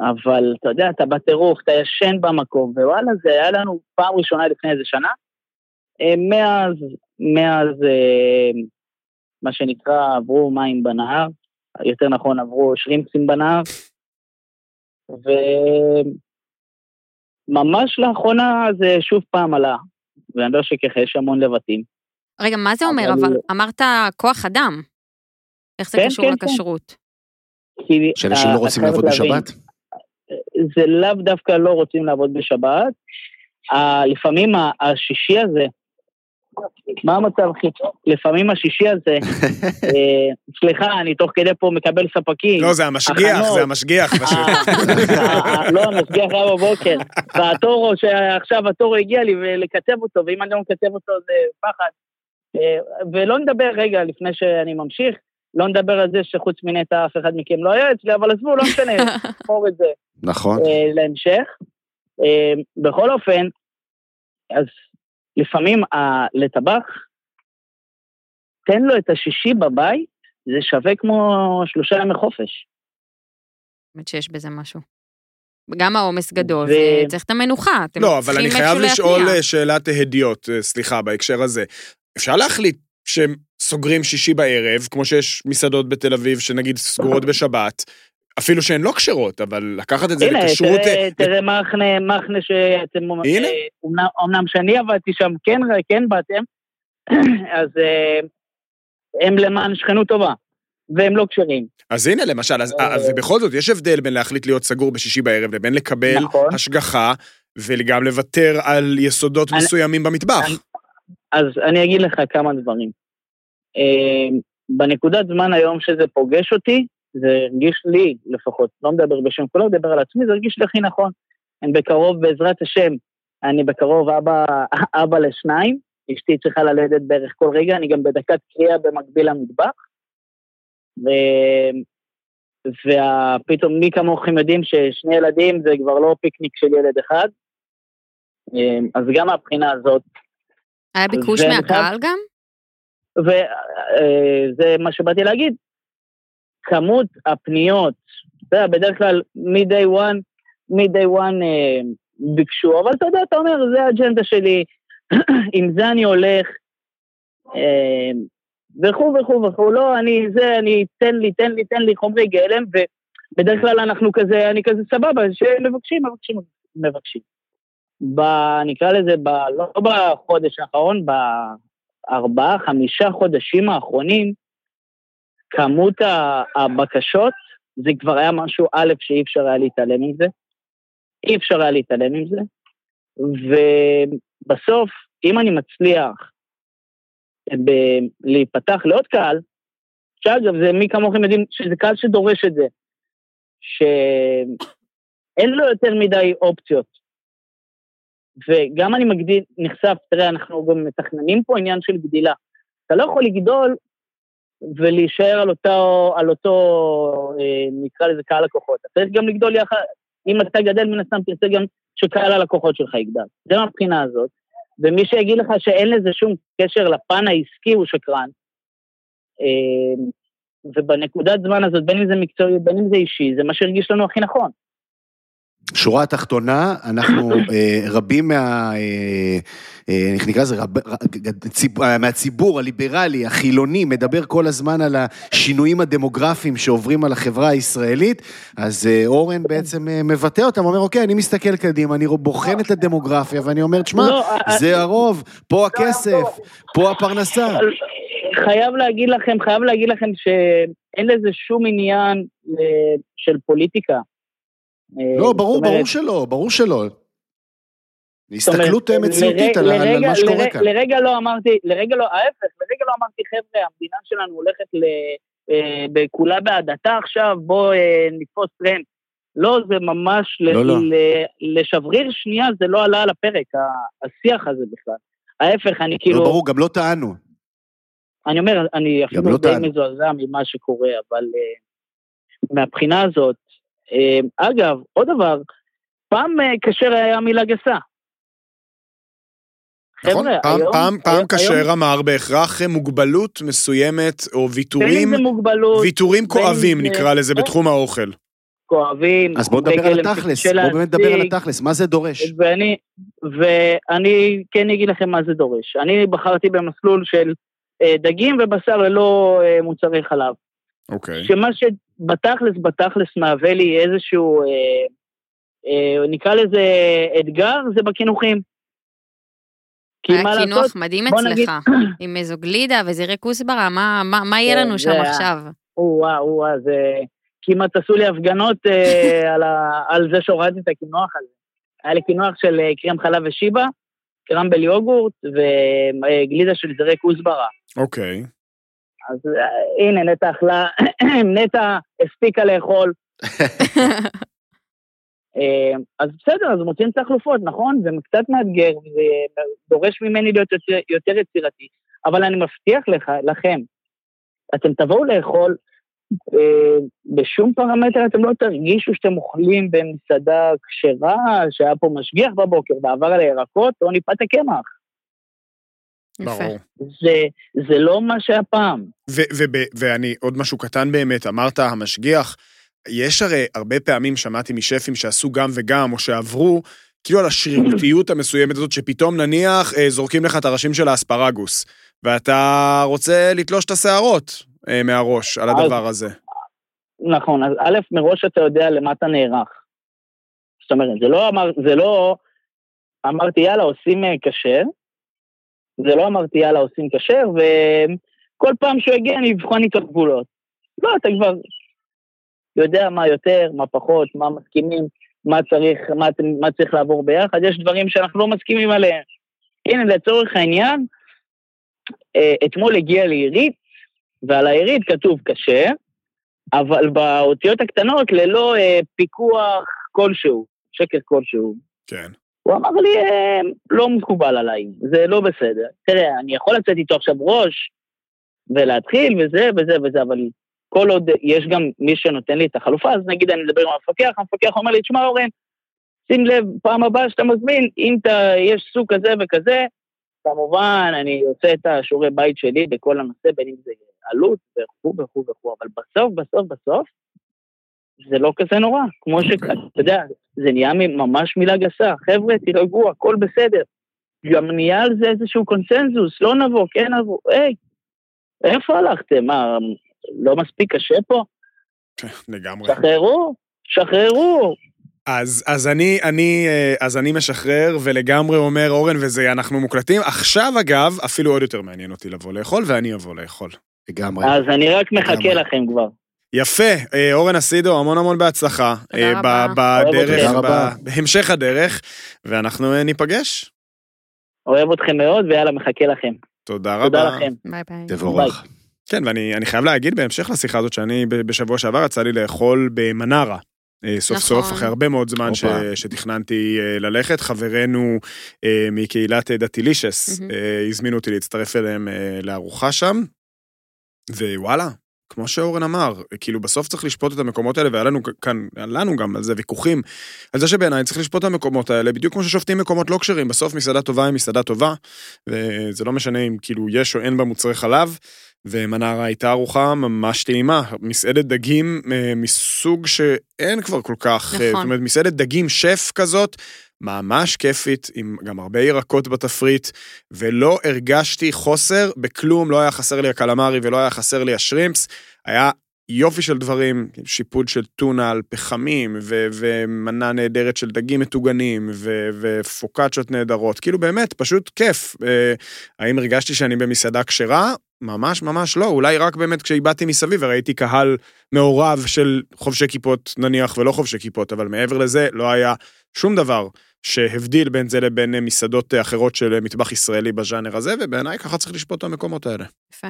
אבל אתה יודע, אתה בטירוף, אתה ישן במקום, ווואלה, זה היה לנו פעם ראשונה לפני איזה שנה. אה, מאז, מאז, אה, מה שנקרא, עברו מים בנהר, יותר נכון, עברו שרימפסים בנהר, וממש לאחרונה זה שוב פעם עלה, ואני לא אשכח, יש המון לבטים. רגע, מה זה אומר? אבל- אבל אמרת כוח אדם. איך זה כן, קשור כן, לכשרות? כי שאנשים אה, לא רוצים לעבוד להבין, בשבת? זה לאו דווקא לא רוצים לעבוד בשבת. לפעמים השישי הזה, מה המצב, אחי? לפעמים השישי הזה, אה, סליחה, אני תוך כדי פה מקבל ספקים. לא, זה המשגיח. זה המשגיח. אה, לא, המשגיח היה בבוקר, והתור, שעכשיו התור הגיע לי ולקצב אותו, ואם אני לא מקצב אותו זה פחד. אה, ולא נדבר, רגע, לפני שאני ממשיך, לא נדבר על זה שחוץ מנטע אף אחד מכם לא היה אצלי, אבל עזבו, לא משנה, נשמור את זה. נכון. להמשך. בכל אופן, אז לפעמים ה- לטבח, תן לו את השישי בבית, זה שווה כמו שלושה ימי חופש. באמת שיש בזה משהו. גם העומס גדול, ו- וצריך את המנוחה. אתם לא, אבל אני חייב לשאול להתניע. אה, שאלת הדיוט, אה, סליחה, בהקשר הזה. אפשר להחליט שהם סוגרים שישי בערב, כמו שיש מסעדות בתל אביב שנגיד סגורות בשבת, אפילו שהן לא כשרות, אבל לקחת את זה הנה, לכשרות... תראה, אה, תראה מחנה, מחנה שאתם... הנה. אומנם שאני עבדתי שם, כן, כן באתם, אז אה, הם למען שכנות טובה, והם לא כשרים. אז הנה, למשל, אז, אה, ובכל זאת, יש הבדל בין להחליט להיות סגור בשישי בערב לבין לקבל נכון. השגחה, וגם לוותר על יסודות מסוימים במטבח. אז אני אגיד לך כמה דברים. בנקודת זמן היום שזה פוגש אותי, זה הרגיש לי לפחות, לא מדבר בשם כולם, מדבר על עצמי, זה הרגיש לי הכי נכון. אני בקרוב, בעזרת השם, אני בקרוב אבא, אבא לשניים, אשתי צריכה ללדת בערך כל רגע, אני גם בדקת קריאה במקביל למטבח. ו... ופתאום מי כמוכם יודעים ששני ילדים זה כבר לא פיקניק של ילד אחד. אה, אז גם מהבחינה הזאת, היה ביקוש מהקהל גם? וזה מה שבאתי להגיד. כמות הפניות, אתה יודע, בדרך כלל מ-day one, מ-day one אה, ביקשו, אבל אתה יודע, אתה אומר, זה האג'נדה שלי, עם זה אני הולך, אה, וכו' וכו' וכו', לא, אני, זה, אני, תן לי, תן לי, תן לי חומרי גלם, ובדרך כלל אנחנו כזה, אני כזה סבבה, שמבקשים, מבקשים, מבקשים. ב... נקרא לזה, ב, לא בחודש האחרון, בארבעה, חמישה חודשים האחרונים, כמות הבקשות, זה כבר היה משהו, א', שאי אפשר היה להתעלם מזה. אי אפשר היה להתעלם מזה. ובסוף, אם אני מצליח ב- להיפתח לעוד קהל, שאגב, זה מי כמוכם יודעים שזה קהל שדורש את זה, שאין לו יותר מדי אופציות. וגם אני מגדיל, נחשף, תראה, אנחנו גם מתכננים פה עניין של גדילה. אתה לא יכול לגדול ולהישאר על אותו, על אותו אה, נקרא לזה קהל לקוחות. אתה צריך גם לגדול יחד, אם אתה גדל מן הסתם תרצה גם שקהל הלקוחות שלך יגדל. זה מהבחינה הזאת. ומי שיגיד לך שאין לזה שום קשר לפן העסקי הוא שקרן. אה, ובנקודת זמן הזאת, בין אם זה מקצועי, בין אם זה אישי, זה מה שהרגיש לנו הכי נכון. שורה התחתונה, אנחנו אה, רבים מה... אה, אה, איך נקרא לזה? מהציבור הליברלי, החילוני, מדבר כל הזמן על השינויים הדמוגרפיים שעוברים על החברה הישראלית, אז אורן בעצם מבטא אותם, אומר, אוקיי, אני מסתכל קדימה, אני בוחן את הדמוגרפיה, ואני אומר, תשמע, לא, זה הרוב, פה הכסף, פה הפרנסה. חייב להגיד לכם, חייב להגיד לכם שאין לזה שום עניין של פוליטיקה. אה, לא, ברור, אומרת, ברור שלא, ברור שלא. הסתכלות מציאותית על על מה שקורה לרגע- כאן. לרגע לא אמרתי, לרגע לא, ההפך, לרגע לא אמרתי, חבר'ה, המדינה שלנו הולכת ל... אה, בכולה בהדתה עכשיו, בואו אה, נתפוס טרנד. לא, זה ממש, ל- לא, לא. ל- לשבריר שנייה זה לא עלה על הפרק, השיח הזה בכלל. ההפך, אני כאילו... לא, ברור, גם לא טענו. אני אומר, אני אפילו לא די. מזועזע ממה שקורה, אבל uh, מהבחינה הזאת, אגב, עוד דבר, פעם uh, כשר היה מילה גסה. נכון? חבר'ה, פעם, היום- פעם, פעם היום- כשר אמר בהכרח מוגבלות מסוימת, או ויתורים, מוגבלות, ויתורים כואבים זה- נקרא לזה בתחום האוכל. כואבים, אז בואו נדבר על התכלס, של בואו באמת נדבר על התכלס, מה זה דורש? ואני, ואני כן אגיד לכם מה זה דורש. אני בחרתי במסלול של uh, דגים ובשר ללא מוצרי חלב. אוקיי. שמה בתכלס מהווה לי איזשהו, אה, אה, נקרא לזה אתגר, זה בקינוחים. היה קינוח לעשות, מדהים בוא נגיד- אצלך, עם איזו גלידה וזירי כוסברה, מה- מה מה יהיה לנו זה שם היה- עכשיו? או-אה, או-אה, זה כמעט עשו לי הפגנות אה, על, ה, על זה שהורדתי את הקינוח הזה. היה לי קינוח של אה, קרם חלב ושיבה, קרמבל יוגורט וגלידה של זרי כוסברה. אוקיי. אז אה, הנה, נטע אכלה, נטע הספיקה לאכול. אה, אז בסדר, אז מוצאים את החלופות, נכון? זה קצת מאתגר, זה דורש ממני להיות יותר, יותר יצירתי, אבל אני מבטיח לך, לכם, אתם תבואו לאכול, אה, בשום פרמטר אתם לא תרגישו שאתם אוכלים במסעדה כשרה, שהיה פה משגיח בבוקר ועבר על הירקות, או ניפת הקמח. ברור. זה, זה לא מה שהיה פעם. ו- וב- ואני, עוד משהו קטן באמת, אמרת המשגיח, יש הרי הרבה פעמים שמעתי משפים שעשו גם וגם, או שעברו, כאילו על השרירותיות המסוימת הזאת, שפתאום נניח אה, זורקים לך את הראשים של האספרגוס, ואתה רוצה לתלוש את השערות אה, מהראש על אז- הדבר הזה. נכון, אז א', מראש אתה יודע למה אתה נערך. זאת אומרת, זה לא אמר, זה לא אמרתי יאללה עושים אה, כשר, זה לא אמרתי יאללה עושים כשר, וכל פעם שהוא יגיע אני אבחן איתו גבולות. לא, אתה כבר יודע מה יותר, מה פחות, מה מסכימים, מה צריך, מה, מה צריך לעבור ביחד, יש דברים שאנחנו לא מסכימים עליהם. הנה, לצורך העניין, אה, אתמול הגיע לי יריד, ועל היריד כתוב כשר, אבל באותיות הקטנות ללא אה, פיקוח כלשהו, שקר כלשהו. כן. הוא אמר לי, אה, לא מקובל עליי, זה לא בסדר. תראה, אני יכול לצאת איתו עכשיו ראש ולהתחיל וזה וזה וזה, אבל כל עוד יש גם מי שנותן לי את החלופה, אז נגיד אני מדבר עם המפקח, המפקח אומר לי, תשמע אורן, שים לב, פעם הבאה שאתה מזמין, אם אתה, יש סוג כזה וכזה, כמובן, אני עושה את השיעורי בית שלי בכל הנושא, בין אם זה עלות וכו' וכו' וכו', אבל בסוף, בסוף, בסוף, זה לא כזה נורא. כמו שאתה יודע, זה נהיה ממש מילה גסה. חבר'ה, תירגעו, הכל בסדר. גם נהיה על זה איזשהו קונסנזוס, לא נבוא, כן נבוא. היי, איפה הלכתם? מה, לא מספיק קשה פה? לגמרי. שחררו, שחררו. אז, אז, אני, אני, אה, אז אני משחרר ולגמרי אומר, אורן, וזה, אנחנו מוקלטים. עכשיו, אגב, אפילו עוד יותר מעניין אותי לבוא לאכול, ואני אבוא לאכול. לגמרי. אז אני רק מחכה לגמרי. לכם כבר. יפה, אה, אורן אסידו, המון המון בהצלחה. תודה אה, רבה. בדרך, תודה רבה. ב- בהמשך הדרך, ואנחנו אה, ניפגש. אוהב אתכם מאוד, ויאללה, מחכה לכם. תודה רבה. תודה לכם. ביי ביי. תבורך. כן, ואני אני חייב להגיד בהמשך לשיחה הזאת שאני בשבוע שעבר יצא לי לאכול במנרה. סוף נכון. סוף, אחרי הרבה מאוד זמן ש. שתכננתי ללכת, חברנו אה, מקהילת דתילישס מהמם. אה, הזמינו אותי להצטרף אליהם אה, לארוחה שם, ווואלה, כמו שאורן אמר, כאילו בסוף צריך לשפוט את המקומות האלה, והיה לנו כאן, היה לנו גם על זה ויכוחים, על זה שבעיניי צריך לשפוט את המקומות האלה, בדיוק כמו ששופטים מקומות לא כשרים, בסוף מסעדה טובה היא מסעדה טובה, וזה לא משנה אם כאילו יש או אין בה מוצרי חלב, ומנרה הייתה ארוחה ממש טעימה, מסעדת דגים אה, מסוג שאין כבר כל כך, אה, נכון. זאת אומרת מסעדת דגים שף כזאת, ממש כיפית, עם גם הרבה ירקות בתפריט, ולא הרגשתי חוסר בכלום, לא היה חסר לי הקלמרי ולא היה חסר לי השרימפס, היה יופי של דברים, שיפוד של טונה על פחמים, ו- ומנה נהדרת של דגים מטוגנים, ו- ופוקצ'ות נהדרות, כאילו באמת, פשוט כיף. אה, האם הרגשתי שאני במסעדה כשרה? ממש ממש לא, אולי רק באמת כשהבעתי מסביב וראיתי קהל מעורב של חובשי כיפות נניח ולא חובשי כיפות, אבל מעבר לזה לא היה שום דבר שהבדיל בין זה לבין מסעדות אחרות של מטבח ישראלי בז'אנר הזה, ובעיניי ככה צריך לשפוט את המקומות האלה. יפה.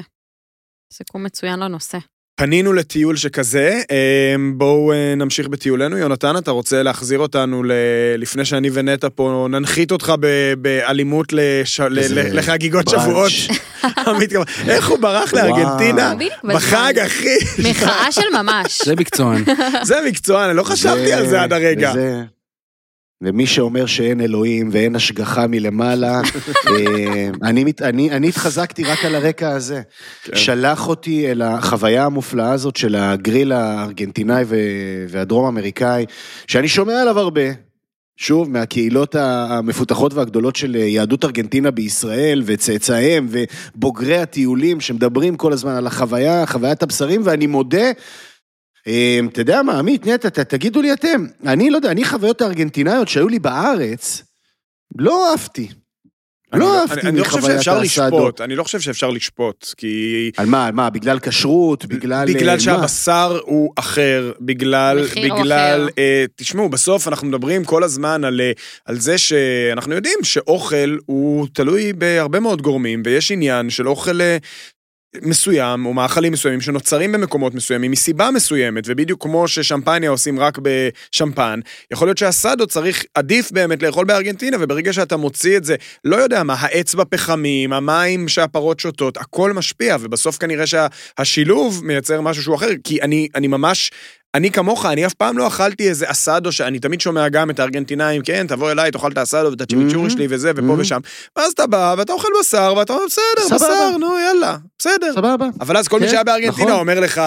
סיכום מצוין לנושא. פנינו לטיול שכזה, אה, בואו אה, נמשיך בטיולנו. יונתן, אתה רוצה להחזיר אותנו ל... לפני שאני ונטע פה ננחית אותך ב... באלימות לש... ל... לחגיגות. שבועות? איך הוא ברח. לארגנטינה? בחג, אחי. מחאה של ממש. זה מקצוען. זה מקצוען, אני לא חשבתי על זה עד הרגע. ומי שאומר שאין אלוהים ואין השגחה מלמעלה, אה, אני, אני, אני התחזקתי רק על הרקע הזה. כן. שלח אותי אל החוויה המופלאה הזאת של הגריל הארגנטינאי ו- והדרום אמריקאי, שאני שומע עליו הרבה. שוב, מהקהילות המפותחות והגדולות של יהדות ארגנטינה בישראל, וצאצאיהם, ובוגרי הטיולים שמדברים כל הזמן על החוויה, חוויית הבשרים, ואני מודה, אתה יודע מה, עמית, נטע, תגידו לי אתם, אני לא יודע, אני חוויות הארגנטינאיות שהיו לי בארץ, לא אהבתי. לא אני- אהבתי אני לא חושב מחוויית שאפשר. לשפוט, אני לא חושב שאפשר לשפוט, כי... על מה, על מה, בגלל כשרות, בגלל... אה, בגלל מה? שהבשר הוא אחר, בגלל, מחיר הוא בגלל, אחר. אה, תשמעו, בסוף אנחנו מדברים כל הזמן על, אה, על זה שאנחנו יודעים שאוכל הוא תלוי בהרבה מאוד גורמים, ויש עניין של אוכל אה, מסוים, או מאכלים מסוימים שנוצרים במקומות מסוימים מסיבה מסוימת, ובדיוק כמו ששמפניה עושים רק בשמפן, יכול להיות שהסאדו צריך, עדיף באמת לאכול בארגנטינה, וברגע שאתה מוציא את זה, לא יודע מה, העץ בפחמים, המים שהפרות שותות, הכל משפיע, ובסוף כנראה שהשילוב מייצר משהו שהוא אחר, כי אני, אני ממש... אני כמוך, אני אף פעם לא אכלתי איזה אסדו, שאני תמיד שומע גם את הארגנטינאים, כן, תבוא אליי, תאכל את האסדו ואת הצ'ימיצ'ורי Mhm. שלי וזה, ופה Mhm. ושם. ואז אתה בא, ואתה אוכל בשר, ואתה אומר, בסדר. בשר, נו, יאללה, בסדר. סבבה. אבל אז כל מי כן, שהיה בארגנטינה נכון. אומר לך,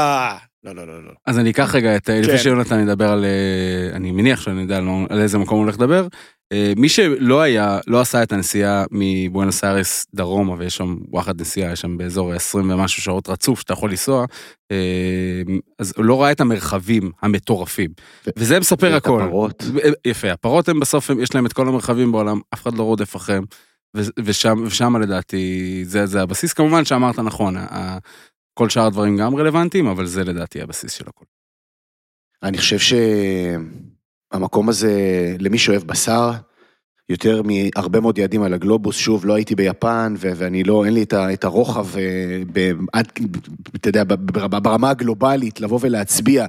לא, לא, לא, לא. אז אני אקח רגע את, כן. לפני שיונתן ידבר על, אה, אני מניח שאני יודע על איזה מקום הוא הולך לדבר. אה, מי שלא היה, לא עשה את הנסיעה מבואנוס איירס דרומה, ויש שם וואחד נסיעה, יש שם באזור 20 ומשהו שעות רצוף שאתה יכול לנסוע, אה, אז הוא לא ראה את המרחבים המטורפים. וזה מספר הכל. הפרות. יפה, הפרות הם בסוף, יש להם את כל המרחבים בעולם, אף אחד לא רודף אחריהם. ושם, ושם לדעתי זה, זה הבסיס. כמובן שאמרת נכון, כל שאר הדברים גם רלוונטיים, אבל זה לדעתי הבסיס של הכל. אני חושב שהמקום הזה, למי שאוהב בשר, יותר מהרבה מאוד יעדים על הגלובוס, שוב, לא הייתי ביפן, ו- ואני לא, אין לי את, ה- את הרוחב, אה, אתה יודע, ברמה הגלובלית, לבוא ולהצביע.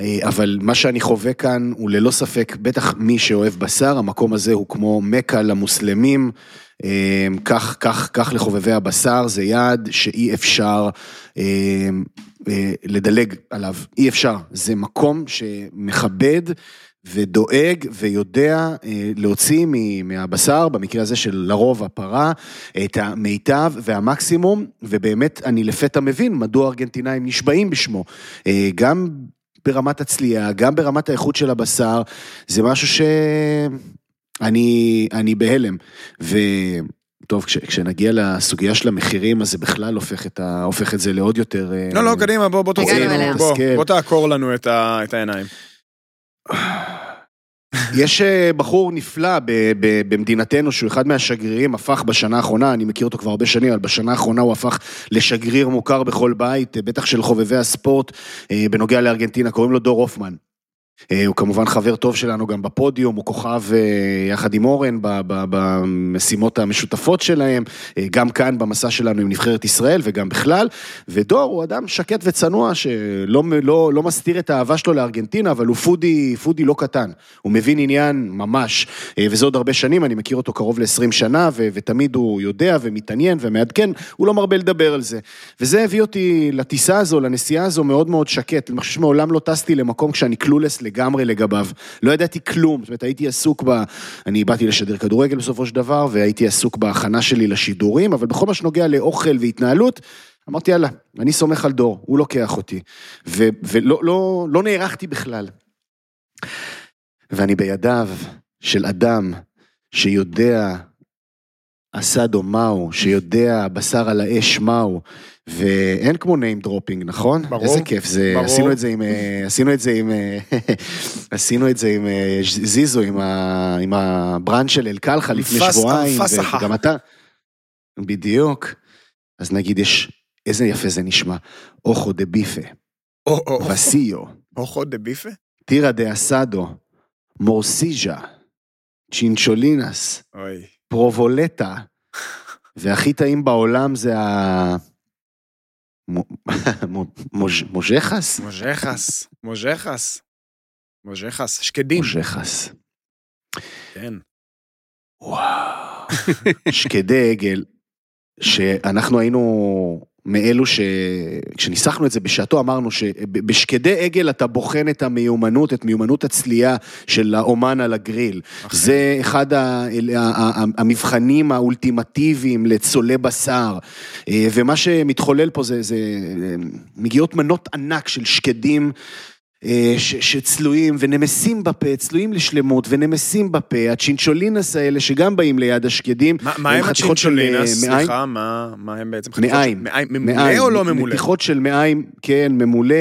אה, אבל מה שאני חווה כאן הוא ללא ספק, בטח מי שאוהב בשר, המקום הזה הוא כמו מכה למוסלמים, אה, כך, כך, כך לחובבי הבשר, זה יעד שאי אפשר לדלג עליו, אי אפשר. זה מקום שמכבד ודואג ויודע אה, להוציא מהבשר, במקרה הזה של לרוב הפרה, את המיטב והמקסימום, ובאמת אני לפתע מבין מדוע הארגנטינאים נשבעים בשמו. אה, גם ברמת הצליעה, גם ברמת האיכות של הבשר, זה משהו שאני אני בהלם. ו... טוב, כש, כשנגיע לסוגיה של המחירים, אז זה בכלל הופך את, ה, הופך את זה לעוד יותר... אה, לא, לא, קדימה, בוא, בוא תוציא לנו. בוא. בוא תעקור לנו את ה- את העיניים. יש אה, בחור נפלא במדינתנו, שהוא אחד מהשגרירים, הפך בשנה האחרונה, אני מכיר אותו כבר הרבה שנים, אבל בשנה האחרונה הוא הפך לשגריר מוכר בכל בית, אה, בטח של חובבי הספורט, אה, בנוגע לארגנטינה, קוראים לו דור הופמן. אה, הוא כמובן חבר טוב שלנו גם בפודיום, הוא כוכב אה, יחד עם אורן במשימות המשותפות שלהם, אה, גם כאן במסע שלנו עם נבחרת ישראל וגם בכלל, ודור הוא אדם שקט וצנוע שלא לא, לא מסתיר את האהבה שלו לארגנטינה, אבל הוא פודי, פודי לא קטן, הוא מבין עניין ממש, וזה עוד הרבה שנים, אני מכיר אותו קרוב ל-20 שנה, ו- ותמיד הוא יודע ומתעניין ומעדכן, הוא לא מרבה לדבר על זה. וזה הביא אותי לטיסה הזו, לנסיעה הזו מאוד מאוד שקט, אני חושב שמעולם לא טסתי למקום כשאני קלולס לגמרי לגביו, לא ידעתי כלום, זאת אומרת הייתי עסוק ב... אני באתי לשדר כדורגל בסופו של דבר, והייתי עסוק בהכנה שלי לשידורים, אבל בכל מה שנוגע לאוכל והתנהלות, אמרתי יאללה, אני סומך על דור, הוא לוקח אותי. ו- ולא לא, לא נערכתי בכלל. ואני בידיו של אדם שיודע אסדו מהו, שיודע בשר על האש מהו, ואין כמו name dropping, נכון? ברור, איזה כיף זה, ברור. עשינו את זה עם, אה, עשינו את זה עם, אה, עשינו את זה עם אה, זיזו, עם, ה, עם הברנד של אלקלחה לפני שבועיים, הפסחה. וגם אתה. בדיוק. אז נגיד יש, איזה יפה זה נשמע, אוכו דה ביפה, וסיו, אוכו דה ביפה? טירה דה אסדו, מורסיז'ה, צ'ינצ'ולינס, אוי. פרובולטה, והכי טעים בעולם זה ה... מו- מו- מוז'- מוז'חס? מוז'חס, מוז'חס. מוז'חס, שקדים. מוז'חס. כן. וואו. שקדי עגל, שאנחנו היינו מאלו ש... כשניסחנו את זה בשעתו אמרנו שבשקדי עגל אתה בוחן את המיומנות, את מיומנות הצלייה של האומן על הגריל. אכן. זה אחד ה- המבחנים האולטימטיביים לצולי בשר. אה, ומה שמתחולל פה זה, זה אה, מגיעות מנות ענק של שקדים. אה, ש- שצלויים ונמסים בפה, צלויים לשלמות ונמסים בפה, הצ'ינצ'ולינס האלה שגם באים ליד השקדים. מה- מה הם אה, הצ'ינצ'ולינס? סליחה, מה מה הם בעצם? מעיים. ממולא או לא ממולא? מתיחות של מעיים, כן, ממולא,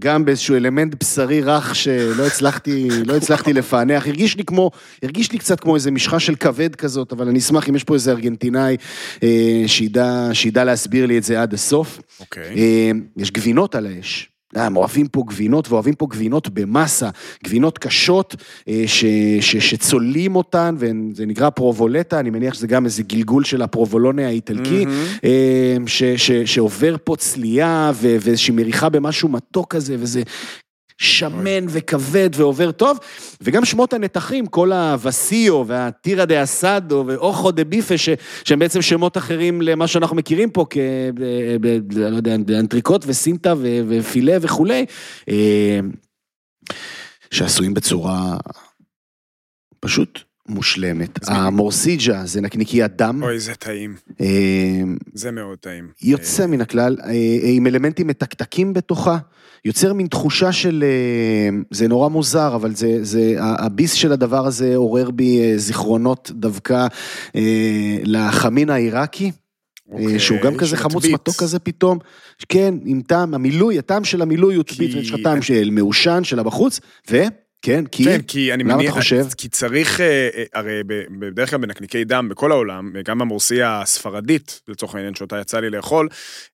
גם באיזשהו אלמנט בשרי רך שלא הצלחתי, לא הצלחתי לפענח. הרגיש לי כמו, הרגיש לי קצת כמו איזה משחה של כבד כזאת, אבל אני אשמח אם יש פה איזה ארגנטינאי אה, שידע, שידע להסביר לי את זה עד הסוף. אוקיי. אה, יש גבינות על האש. אה, הם אוהבים פה גבינות ואוהבים פה גבינות במסה, גבינות קשות אה, ש, ש, שצולעים אותן, וזה נקרא פרובולטה, אני מניח שזה גם איזה גלגול של הפרובולונה האיטלקי. אה, ש, ש, שעובר פה צלייה ואיזושהי מריחה במשהו מתוק כזה, וזה שמן וכבד ועובר טוב, וגם שמות הנתחים, כל הווסיו והטירה דה אסדו ואוכו דה ביפה, שהם בעצם שמות אחרים למה שאנחנו מכירים פה, כ... ב- לא יודע, אנטריקוט וסינטה ופילה וכולי, אה, שעשויים בצורה פשוט מושלמת. המורסיג'ה זה נקניקיית דם, אוי, זה טעים. אה, זה מאוד טעים. יוצא מן הכלל, אה, עם אלמנטים מתקתקים בתוכה, יוצר מין תחושה של, אה, זה נורא מוזר, אבל זה, זה, הביס של הדבר הזה עורר בי אה, זיכרונות דווקא אה, לחמין העיראקי. אוקיי, שהוא גם כזה חמוץ. מתוק כזה פתאום, כן, עם טעם, המילוי, הטעם של המילוי הוא טבית, יש לך טעם של מעושן, של הבחוץ, וכן, כי, כן, כי אני למה מניח, אתה חושב? כי צריך, אה, אה, הרי בדרך כלל בנקניקי דם בכל העולם, גם במורסיה הספרדית, לצורך העניין שאותה יצא לי לאכול,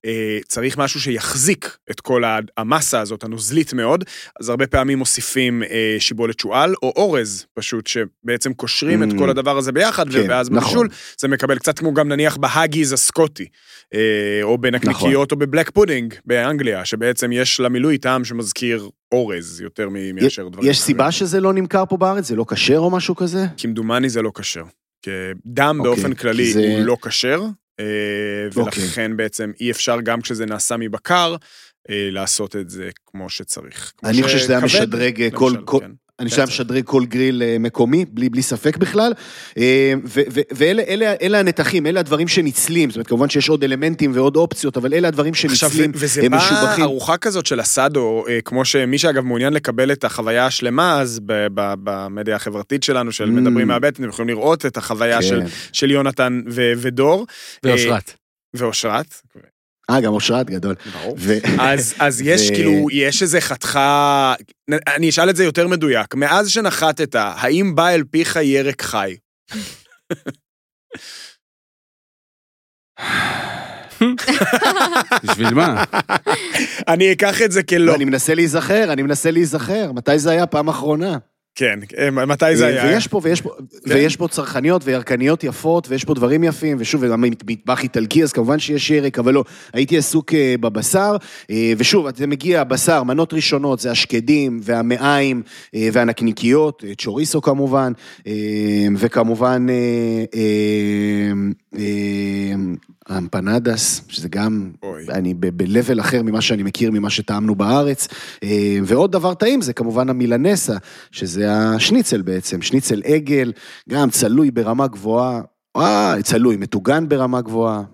אה, צריך משהו שיחזיק את כל המסה הזאת, הנוזלית מאוד, אז הרבה פעמים מוסיפים אה, שיבולת שועל, או אורז פשוט, שבעצם קושרים את ממ. כל הדבר הזה ביחד, כן, ואז נכון. בבישול זה מקבל קצת כמו גם נניח בהאגיז הסקוטי, אה, או בנקניקיות או ב black pudding באנגליה, שבעצם יש למילוי טעם שמזכיר אורז יותר מאשר דברים יש סיבה שזה לא נמכר פה בארץ? זה לא כשר או משהו כזה? כמדומני זה לא כשר. דם אוקיי, באופן כללי זה- הוא לא כשר, אה, אוקיי. ולכן בעצם אי אפשר גם כשזה נעשה מבקר, אה, לעשות את זה כמו שצריך. כמו אני חושב שזה היה משדרג אה, כל, כל, כן. אני שהיה משדרג כל גריל אה, מקומי, בלי, בלי ספק בכלל. אה, ו- ו- ואלה אלה, אלה הנתחים, אלה הדברים שנצלים, זאת אומרת, כמובן שיש עוד אלמנטים ועוד אופציות, אבל אלה הדברים עכשיו, שנצלים, ו- וזה הם בא משובחים. ארוחה כזאת של אסדו, אה, כמו שמי שאגב מעוניין לקבל את החוויה השלמה, אז ב- ב- במדיה החברתית שלנו, של Mm. מדברים מהבטן, אתם יכולים לראות את החוויה של- כן. של יונתן ו- ודור. ואושרת. ואושרת. אה, גם אושרת גדול. ברור. ו- אז, אז יש ו- כאילו, יש איזה חתיכה, אני אשאל את זה יותר מדויק, מאז שנחתת, האם בא אל פיך ירק חי? בשביל מה? אני אקח את זה לא, כלא. אני מנסה להיזכר, אני מנסה להיזכר, מתי זה היה פעם אחרונה? כן, אה, מתי זה היה? ויש פה, ויש פה, ויש פה צרכניות וירקניות יפות, ויש פה דברים יפים, ושוב, וגם מטבח איטלקי, אז כמובן שיש ירק, אבל לא, הייתי עסוק אה, בבשר, אה, ושוב, זה מגיע, בשר, מנות ראשונות, זה השקדים, והמעיים, אה, והנקניקיות, צ'וריסו כמובן, וכמובן, האמפנדס, שזה גם, אוי. אני ב-level אחר ממה שאני מכיר, ממה שטעמנו בארץ. אה, ועוד דבר טעים זה כמובן המילנסה, שזה השניצל בעצם, שניצל עגל, גם צלוי ברמה גבוהה, אה, צלוי, מטוגן ברמה גבוהה.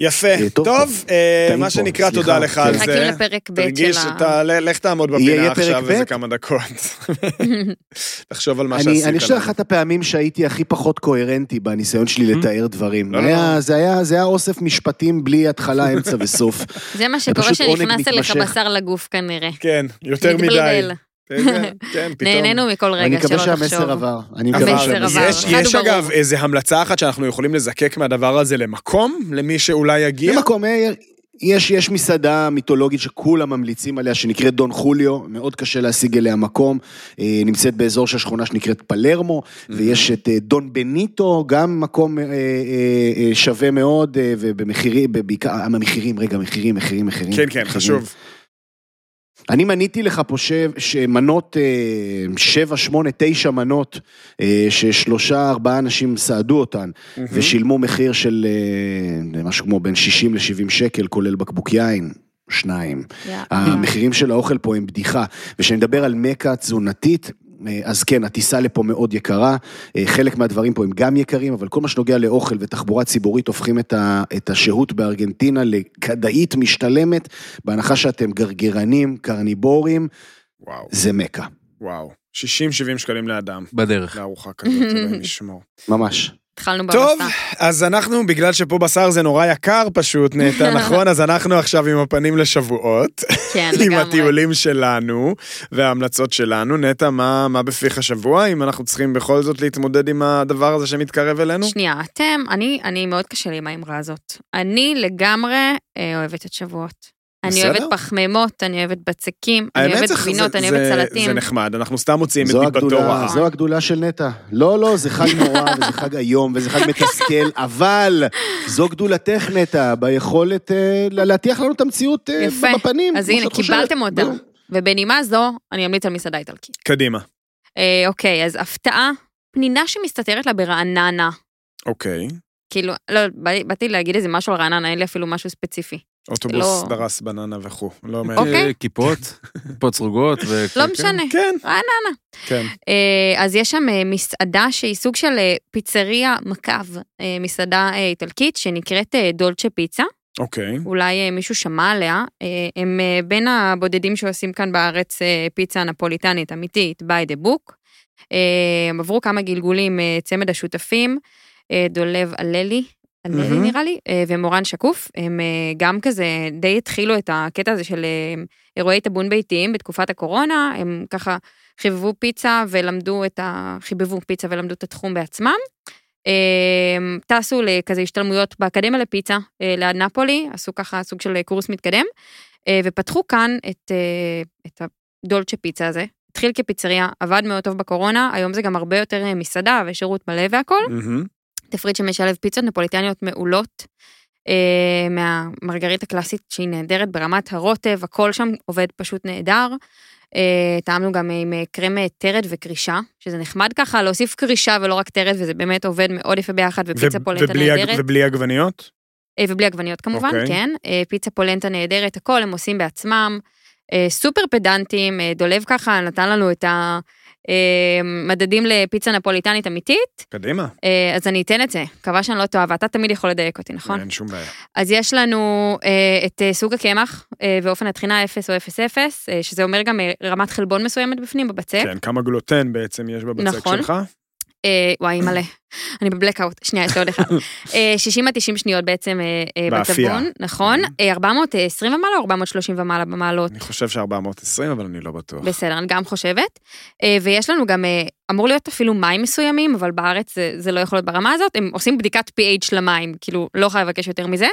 יפה. אה, טוב, טוב. אה, מה פה, שנקרא, סליחה. תודה לך על. זה. מחכים לפרק ב' של תרגיש, ה... אתה, ל- לך תעמוד בפינה עכשיו איזה? כמה דקות. תחשוב על מה אני, שעשית. אני חושב לנו. אחת הפעמים שהייתי הכי פחות קוהרנטי בניסיון שלי לתאר דברים. לא, לא, היה, לא. זה היה, זה היה אוסף משפטים בלי התחלה, אמצע וסוף. זה מה שקורה פשוט עונג שנכנס אליך. בשר לגוף כנראה. כן, יותר מדי. איזה- כן, פתאום. נהנינו מכל אני רגע, מקווה שלא שהמסר. עבר. אני מקווה המסר שהמסר עבר. יש. אגב איזה המלצה אחת שאנחנו יכולים לזקק מהדבר הזה למקום, למי שאולי יגיע? במקום, אה, יש, יש מסעדה מיתולוגית שכולם ממליצים עליה, שנקראת דון חוליו, מאוד קשה להשיג אליה מקום, אה, נמצאת באזור של שכונה שנקראת פלרמו, ויש את אה, דון בניטו, גם מקום שווה מאוד, ובמחירים, בעיקר, המחירים, רגע, מחירים, מחירים, מחירים. כן, כן, מחירים. חשוב. אני מניתי לך פה שמנות, אה, שבע, שמונה, תשע מנות, אה, ששלושה, ארבעה אנשים סעדו אותן, ושילמו מחיר של אה, משהו כמו בין 60 ל-70 שקל, כולל בקבוק יין. שניים. יאללה. המחירים של האוכל פה הם בדיחה. וכשאני מדבר על מכה תזונתית, אז כן, הטיסה לפה מאוד יקרה, אה, חלק מהדברים פה הם גם יקרים, אבל כל מה שנוגע לאוכל ותחבורה ציבורית הופכים את, ה, את השהות בארגנטינה לכדאית משתלמת, בהנחה שאתם גרגרנים, קרניבורים, וואו, זה מכה, וואו. 60-70 שקלים לאדם, בדרך. לארוחה כזאת, אלוהים ישמור. ממש. התחלנו טוב, במסע. אז אנחנו, בגלל שפה בשר זה נורא יקר פשוט, נטע, נכון? אז אנחנו עכשיו עם הפנים לשבועות, כן, עם לגמרי. הטיולים שלנו וההמלצות שלנו. נטע, מה, מה בפיך השבוע? אם אנחנו צריכים בכל זאת להתמודד עם הדבר הזה שמתקרב אלינו? שנייה, אתם, אני, אני מאוד קשה לי עם האמרה הזאת. אני לגמרי אה, אוהבת את שבועות. אני בסדר. אוהבת פחמימות, אני אוהבת בצקים, אני אוהבת גבינות, זה- אני אוהבת סלטים. זה נחמד, אנחנו סתם מוציאים את דיבתו רעה. זו הגדולה של נטע. לא, לא, זה חג נורא, וזה חג איום, וזה חג מתסכל, אבל זו גדולתך, נטע, ביכולת אה, להטיח לנו את המציאות אה, יפה. בפנים. אז הנה. קיבלתם אותה. ובנימה זו, אני אמליץ על מסעדה איטלקית. קדימה. אה, אוקיי, אז הפתעה, פנינה שמסתתרת לה ברעננה. אוקיי. כאילו, לא, בא- באתי להגיד איזה משהו על רעננה, אין לי אפילו משהו ספציפי. אוטובוס לא- דרס בננה וכו'. לא אוקיי. אה, כיפות, כיפות סרוגות. ו- לא כן. משנה. כן, רעננה. כן. אה, אז יש שם אה, מסעדה שהיא סוג של אה, פיצריה מקו, אה, מסעדה אה, איטלקית שנקראת אה, דולצ'ה פיצה. אוקיי. אולי אה, מישהו שמע עליה. אה, הם אה, בין הבודדים שעושים כאן בארץ אה, פיצה נפוליטנית אמיתית, by the book. אה, הם עברו כמה גלגולים, אה, צמד השותפים, אה, דולב הללי. הללי מהמם. נראה לי, אה, ומורן שקוף, הם אה, גם כזה די התחילו את הקטע הזה של אירועי טאבון ביתיים בתקופת הקורונה, הם ככה חיבבו פיצה ולמדו את ה... חיבבו פיצה ולמדו את התחום בעצמם. אה, טסו לכזה השתלמויות באקדמיה לפיצה ליד נפולי, עשו ככה סוג של קורס מתקדם, ופתחו כאן את, את הדולצ'ה פיצה הזה. התחיל כפיצריה, עבד מאוד טוב בקורונה, היום זה גם הרבה יותר מסעדה ושירות מלא והכל. מהמם. תפריט שמשלב פיצות נפוליטניות מעולות, אה, מהמרגרית הקלאסית שהיא נהדרת ברמת הרוטב, הכל שם עובד פשוט נהדר. אה, טעמנו גם עם אה, קרם אה, טרד וקרישה, שזה נחמד ככה להוסיף קרישה ולא רק טרד, וזה באמת עובד מאוד יפה ביחד, ופיצה ו- פולנטה ובלי נהדרת. ובלי עגבניות? אה, ובלי עגבניות כמובן, אוקיי. כן. אה, פיצה פולנטה נהדרת, הכל הם עושים בעצמם. אה, סופר פדנטים, אה, דולב ככה נתן לנו את המדדים לפיצה נפוליטנית אמיתית, קדימה. אה, אז אני אתן את זה, מקווה שאני לא טועה, ואתה תמיד יכול לדייק אותי, נכון? אין שום בעיה. אז יש לנו אה, את אה, סוג הקמח ואופן הטחינה 0 או 0-0, אה, שזה אומר גם רמת חלבון מסוימת בפנים בבצק. כן, כמה גלוטן בעצם יש בבצק נכון. שלך? וואי, מלא. אני בבלקאוט, שנייה, יש לי עוד אחד. אה, 60 עד 90 שניות בעצם אה, אה. בטבון, נכון? אה, 420 ומעלה או 430 ומעלה במעלות? אני חושב ש-420, אבל אני לא בטוח. בסדר, אני גם חושבת. אה, ויש לנו גם, אה, אמור להיות אפילו מים מסוימים, אבל בארץ זה, זה לא יכול להיות ברמה הזאת. הם עושים בדיקת pH למים, כאילו, לא יכולה לבקש יותר מזה.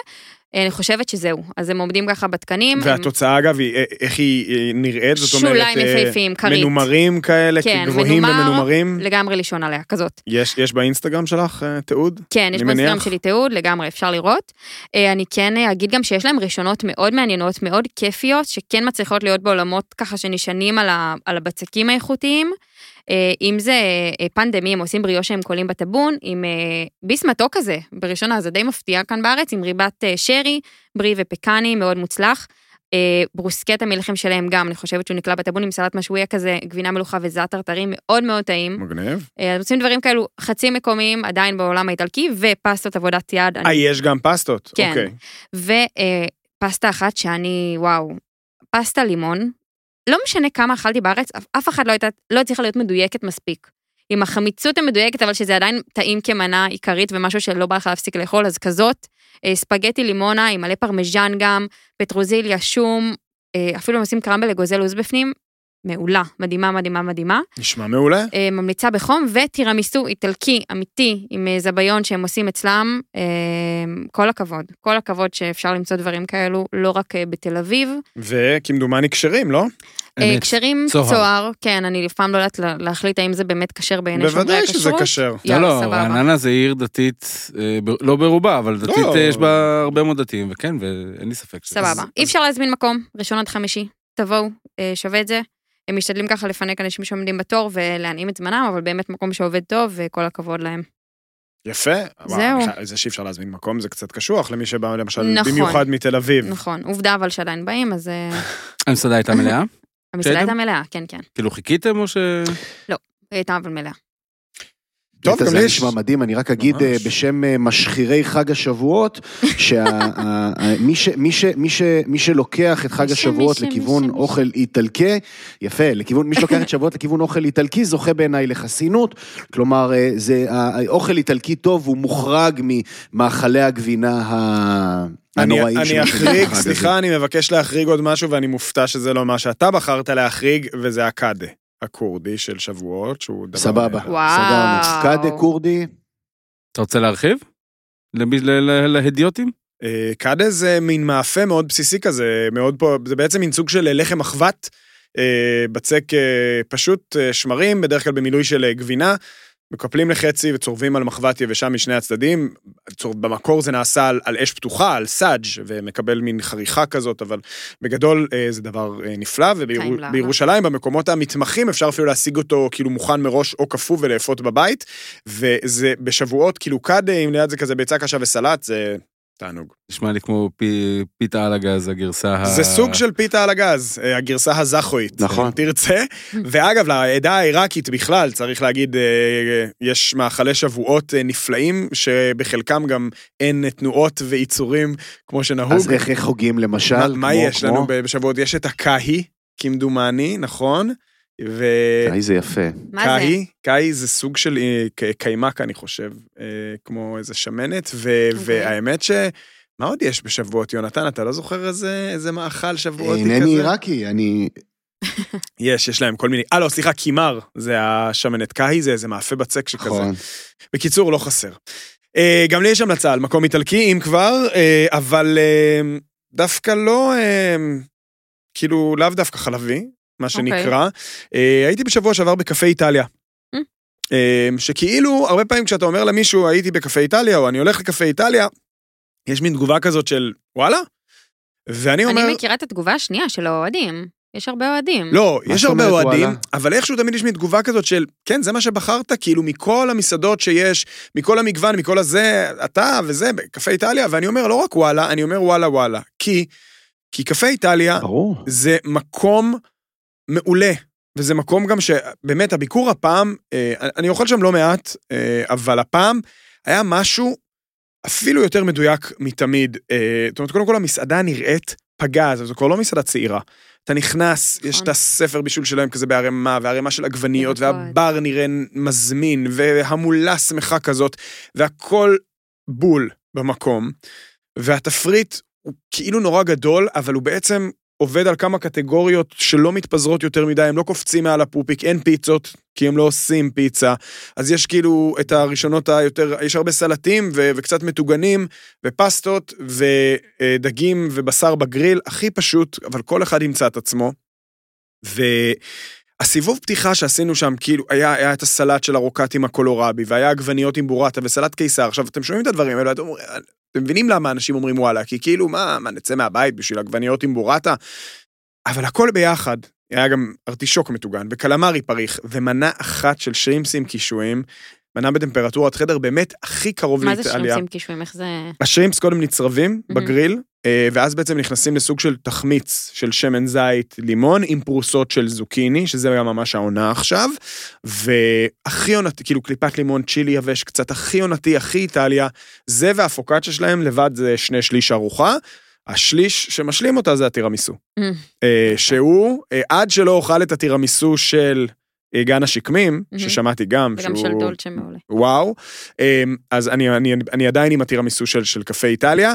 אה, אני חושבת שזהו. אז הם עומדים ככה בתקנים. הם- והתוצאה, אגב, היא, אה, איך היא אה, נראית? זאת אומרת, שוליים אה, יפהפיים, כרית. מנומרים כאלה, כן, גבוהים מנומר, ומנומרים. לגמרי לישון עליה, כזאת. יש, יש באינסטגרם שלך אה, תיעוד? כן, יש באינסטגרם. שלי תיעוד, לגמרי, אפשר לראות. אה, אני כן אה, אגיד גם שיש להם ראשונות מאוד מעניינות, מאוד כיפיות, שכן מצליחות להיות בעולמות ככה שנשענים על, ה, על הבצקים האיכותיים. אם זה פנדמי, הם עושים בריאו שהם קולים בטבון, עם ביס מתוק כזה, בראשונה, זה די מפתיע כאן בארץ, עם ריבת שרי, ברי ופקני, מאוד מוצלח. אה, ברוסקט המלחם שלהם גם, אני חושבת שהוא נקלע בטבון עם סלט משויה כזה, גבינה מלוכה וזעתר טרי, מאוד מאוד טעים. מגניב. אה, אז עושים דברים כאלו חצי מקומיים עדיין בעולם האיטלקי, ופסטות עבודת יד. אה, יש גם פסטות? כן. אוקיי. ופסטה אחת שאני, וואו, פסטה לימון, לא משנה כמה אכלתי בארץ, אף- אף אחד לא הייתה, לא הצליחה להיות מדויקת מספיק. עם החמיצות המדויקת, אבל שזה עדיין טעים כמנה עיקרית ומשהו שלא בא לך להפסיק לאכול, אז כזאת, אה, ספגטי לימונה עם מלא פרמיז'ן גם, פטרוזיליה, שום, אה, אפילו עושים קרמבל אגוזי לוז בפנים, מעולה, מדהימה, מדהימה, מדהימה. נשמע מעולה. אה, ממליצה בחום, וטירמיסו איטלקי אמיתי עם אה, זביון שהם עושים אצלם, אה, כל הכבוד. כל הכבוד שאפשר למצוא דברים כאלו, לא רק אה, בתל אביב. וכמדומני כשרים, לא? אמת. כשרים צוהר. צוהר, כן, אני אף פעם לא יודעת לה- להחליט האם זה באמת כשר בעיני שומרי בוודאי הכשרות. שזה כשר. לא, לא. רעננה זה עיר דתית, לא ברובה, אבל דתית לא. אה, יש בה הרבה מאוד דתיים, וכן, ואין לי ספק. סבבה. אי אפשר להזמין מקום, ראשון עד חמישי. תבואו, שווה את זה. הם משתדלים ככה לפנק אנשים שעומדים בתור ולהנעים את זמנם, אבל באמת מקום שעובד טוב, וכל הכבוד להם. יפה. זהו. וואו, זה שאי אפשר להזמין מקום זה קצת קשוח למי שבא למשל נכון. במיוחד מתל אביב. נכון, עובדה אבל שעדיין באים, אז אה, המסעדה הייתה מלאה? המסעדה. הייתה מלאה, כן, כן. כאילו חיכיתם או ש... היא הייתה אבל מלאה. טוב, גם זה לי יש... נשמע מדהים, אני רק אגיד אה, ממש. בשם אה, משחירי חג השבועות, שמי שלוקח את חג מי ש- השבועות מי ש- מי לכיוון אוכל איטלקי, יפה, לכיוון, מי שלוקח את שבועות לכיוון אוכל איטלקי זוכה בעיניי לחסינות, כלומר, אה, זה, האוכל איטלקי טוב, הוא מוחרג ממאכלי הגבינה ה- אני, הנוראים אני שמכינים אחריג. סליחה, אני מבקש להחריג עוד משהו ואני מופתע שזה לא מה שאתה בחרת להחריג, וזה הקאדה, הכורדי של שבועות, שהוא דבר... סבבה, וואו. קאדה כורדי, אתה רוצה להרחיב? למי- ל- ל- להדיוטים? אה, קאדה זה מין מאפה מאוד בסיסי כזה, מאוד פה, זה בעצם מין סוג של לחם מחבת, אה, בצק אה, פשוט שמרים, בדרך כלל במילוי של גבינה, מקפלים לחצי וצורבים על מחבת יבשה משני הצדדים. צור- במקור זה נעשה על, על אש פתוחה, על סאג' ומקבל מין חריכה כזאת, אבל בגדול אה, זה דבר אה, נפלא. ובירושלים, במקומות המתמחים, אפשר אפילו להשיג אותו כאילו מוכן מראש או קפוא ולאפות בבית, וזה בשבועות, כאילו קאדה, אם ליד זה כזה ביצה קשה וסלט, זה תענוג. נשמע לי כמו פי- פיתה על הגז, הגרסה ה... זה סוג של פיתה על הגז, אה, הגרסה הזכואית. נכון. אם תרצה. ואגב, לעדה העיראקית בכלל, צריך להגיד, אה, יש מאכלי שבועות אה, נפלאים, שבחלקם גם אין תנועות ועיצורים כמו שנהוג. אז איך איך חוגים למשל? מה- מה יש כמו- לנו בשבועות? יש את הקאהי, כמדומני, נכון? ו... איי, זה יפה. מה זה? קאהי, קאהי זה סוג של אה, קיימק, אני חושב, אה, כמו איזה שמנת, ו- אוקיי. והאמת ש... מה עוד יש בשבועות, יונתן? אתה לא זוכר איזה, איזה מאכל שבועותי כזה? אינני עיראקי, אני... יש, יש להם כל מיני... אה, לא, סליחה, קימר, זה השמנת קאהי, זה איזה מאפה בצק שכזה. נכון. בקיצור, לא חסר. אה, גם לי יש המלצה על מקום איטלקי, אם כבר, אבל דווקא לא, כאילו, לאו דווקא חלבי, מה שנקרא. אה, הייתי בשבוע שעבר בקפה איטליה. Mm. אה, שכאילו, הרבה פעמים כשאתה אומר למישהו, הייתי בקפה איטליה, או אני הולך לקפה איטליה, יש מין תגובה כזאת של, וואלה? ואני אומר... אני מכירה את התגובה השנייה של האוהדים. יש הרבה אוהדים. לא, יש הרבה אוהדים? אבל איכשהו תמיד יש מין תגובה כזאת של, כן, זה מה שבחרת, כאילו, מכל המסעדות שיש, מכל המגוון, מכל הזה, אתה וזה, בקפה איטליה, ואני אומר, לא רק וואלה, אני אומר וואלה וואלה. כי, כי קפה איטליה ברור. זה מקום מעולה, וזה מקום גם שבאמת, הביקור הפעם, אה, אני אוכל שם לא מעט, אה, אבל הפעם היה משהו אפילו יותר מדויק מתמיד. אה, זאת אומרת, קודם כל המסעדה נראית פגז, זו כבר לא מסעדה צעירה. אתה נכנס, נכון. יש את הספר בישול שלהם כזה בערימה, וערימה של עגבניות, ירקות. והבר נראה מזמין, והמולה שמחה כזאת, והכל בול במקום, והתפריט הוא כאילו נורא גדול, אבל הוא בעצם עובד על כמה קטגוריות שלא מתפזרות יותר מדי, הם לא קופצים מעל הפופיק, אין פיצות, כי הם לא עושים פיצה. אז יש כאילו את הראשונות היותר, יש הרבה סלטים ו- וקצת מטוגנים, ופסטות, ודגים ובשר בגריל, הכי פשוט, אבל כל אחד ימצא את עצמו. והסיבוב פתיחה שעשינו שם, כאילו, היה, היה את הסלט של הרוקט עם הקולורבי, והיה עגבניות עם בורטה וסלט קיסר. עכשיו, אתם שומעים את הדברים האלה, אתם, אומרים- אתם מבינים למה אנשים אומרים וואלה, כי כאילו, מה, מה, נצא מהבית בשביל עגבניות עם בורטה? אבל הכל ביחד. היה גם ארטישוק מטוגן, וקלמרי פריך, ומנה אחת של שרימפסים קישואים, מנה בטמפרטורת חדר באמת הכי קרוב מה זה לאיטליה. שרימפסים קישואים? איך זה... השרימפס קודם נצרבים מהמם. בגריל, ואז בעצם נכנסים לסוג של תחמיץ של שמן זית לימון עם פרוסות של זוקיני, שזה גם ממש העונה עכשיו, והכי עונתי, כאילו קליפת לימון, צ'ילי יבש קצת, הכי עונתי, הכי איטליה, זה והפוקאצ'ה שלהם לבד זה שני שליש ארוחה. השליש שמשלים אותה זה הטירמיסו. Mm. אה, שהוא, אה, עד שלא אוכל את הטירמיסו של אה, גן השקמים, מהמם. ששמעתי גם, וגם של דולצ'ה מעולה. וואו. אז אני, אני, אני עדיין עם הטירמיסו של, של קפה איטליה.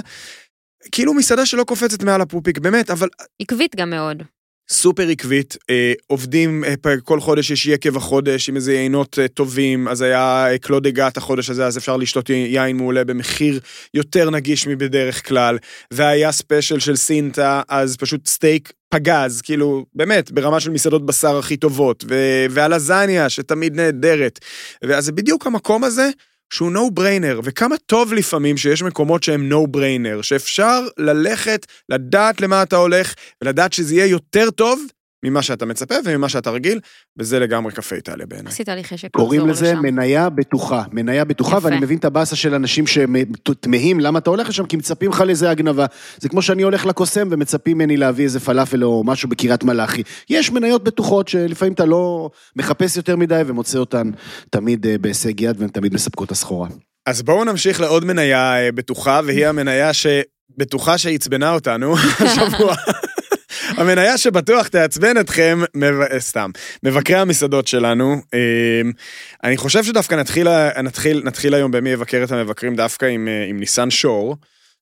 כאילו מסעדה שלא קופצת מעל הפופיק, באמת, אבל עקבית גם מאוד. סופר עקבית, אה, עובדים, אה, כל חודש יש יקב החודש עם איזה יינות אה, טובים, אז היה אה, קלוד הגת החודש הזה, אז אפשר לשתות יין מעולה במחיר יותר נגיש מבדרך כלל, והיה ספיישל של סינטה, אז פשוט סטייק פגז, כאילו, באמת, ברמה של מסעדות בשר הכי טובות, ו- והלזניה שתמיד נהדרת, ואז זה בדיוק המקום הזה. שהוא no brainer, וכמה טוב לפעמים שיש מקומות שהם no brainer, שאפשר ללכת, לדעת למה אתה הולך, ולדעת שזה יהיה יותר טוב ממה שאתה מצפה וממה שאתה רגיל, וזה לגמרי קפה איטליה בעיניי. עשית לי חשק קוראים לחזור לזה לשם. מניה בטוחה. מניה בטוחה, יפה. ואני מבין את הבאסה של אנשים שתמהים למה אתה הולך לשם, כי מצפים לך לאיזה הגנבה. זה כמו שאני הולך לקוסם ומצפים ממני להביא איזה פלאפל או משהו בקריית מלאכי. יש מניות בטוחות שלפעמים אתה לא מחפש יותר מדי ומוצא אותן תמיד אה, בהישג יד והן תמיד מספקות את הסחורה. אז בואו נמשיך לעוד מניה אה, בטוחה, והיא המניה שבטוחה שעצבנה אותנו השבוע. המניה שבטוח תעצבן אתכם, מב... אה, סתם, מבקרי המסעדות שלנו. אה, אני חושב שדווקא נתחיל, נתחיל, נתחיל היום במי יבקר את המבקרים דווקא עם, אה, עם ניסן שור.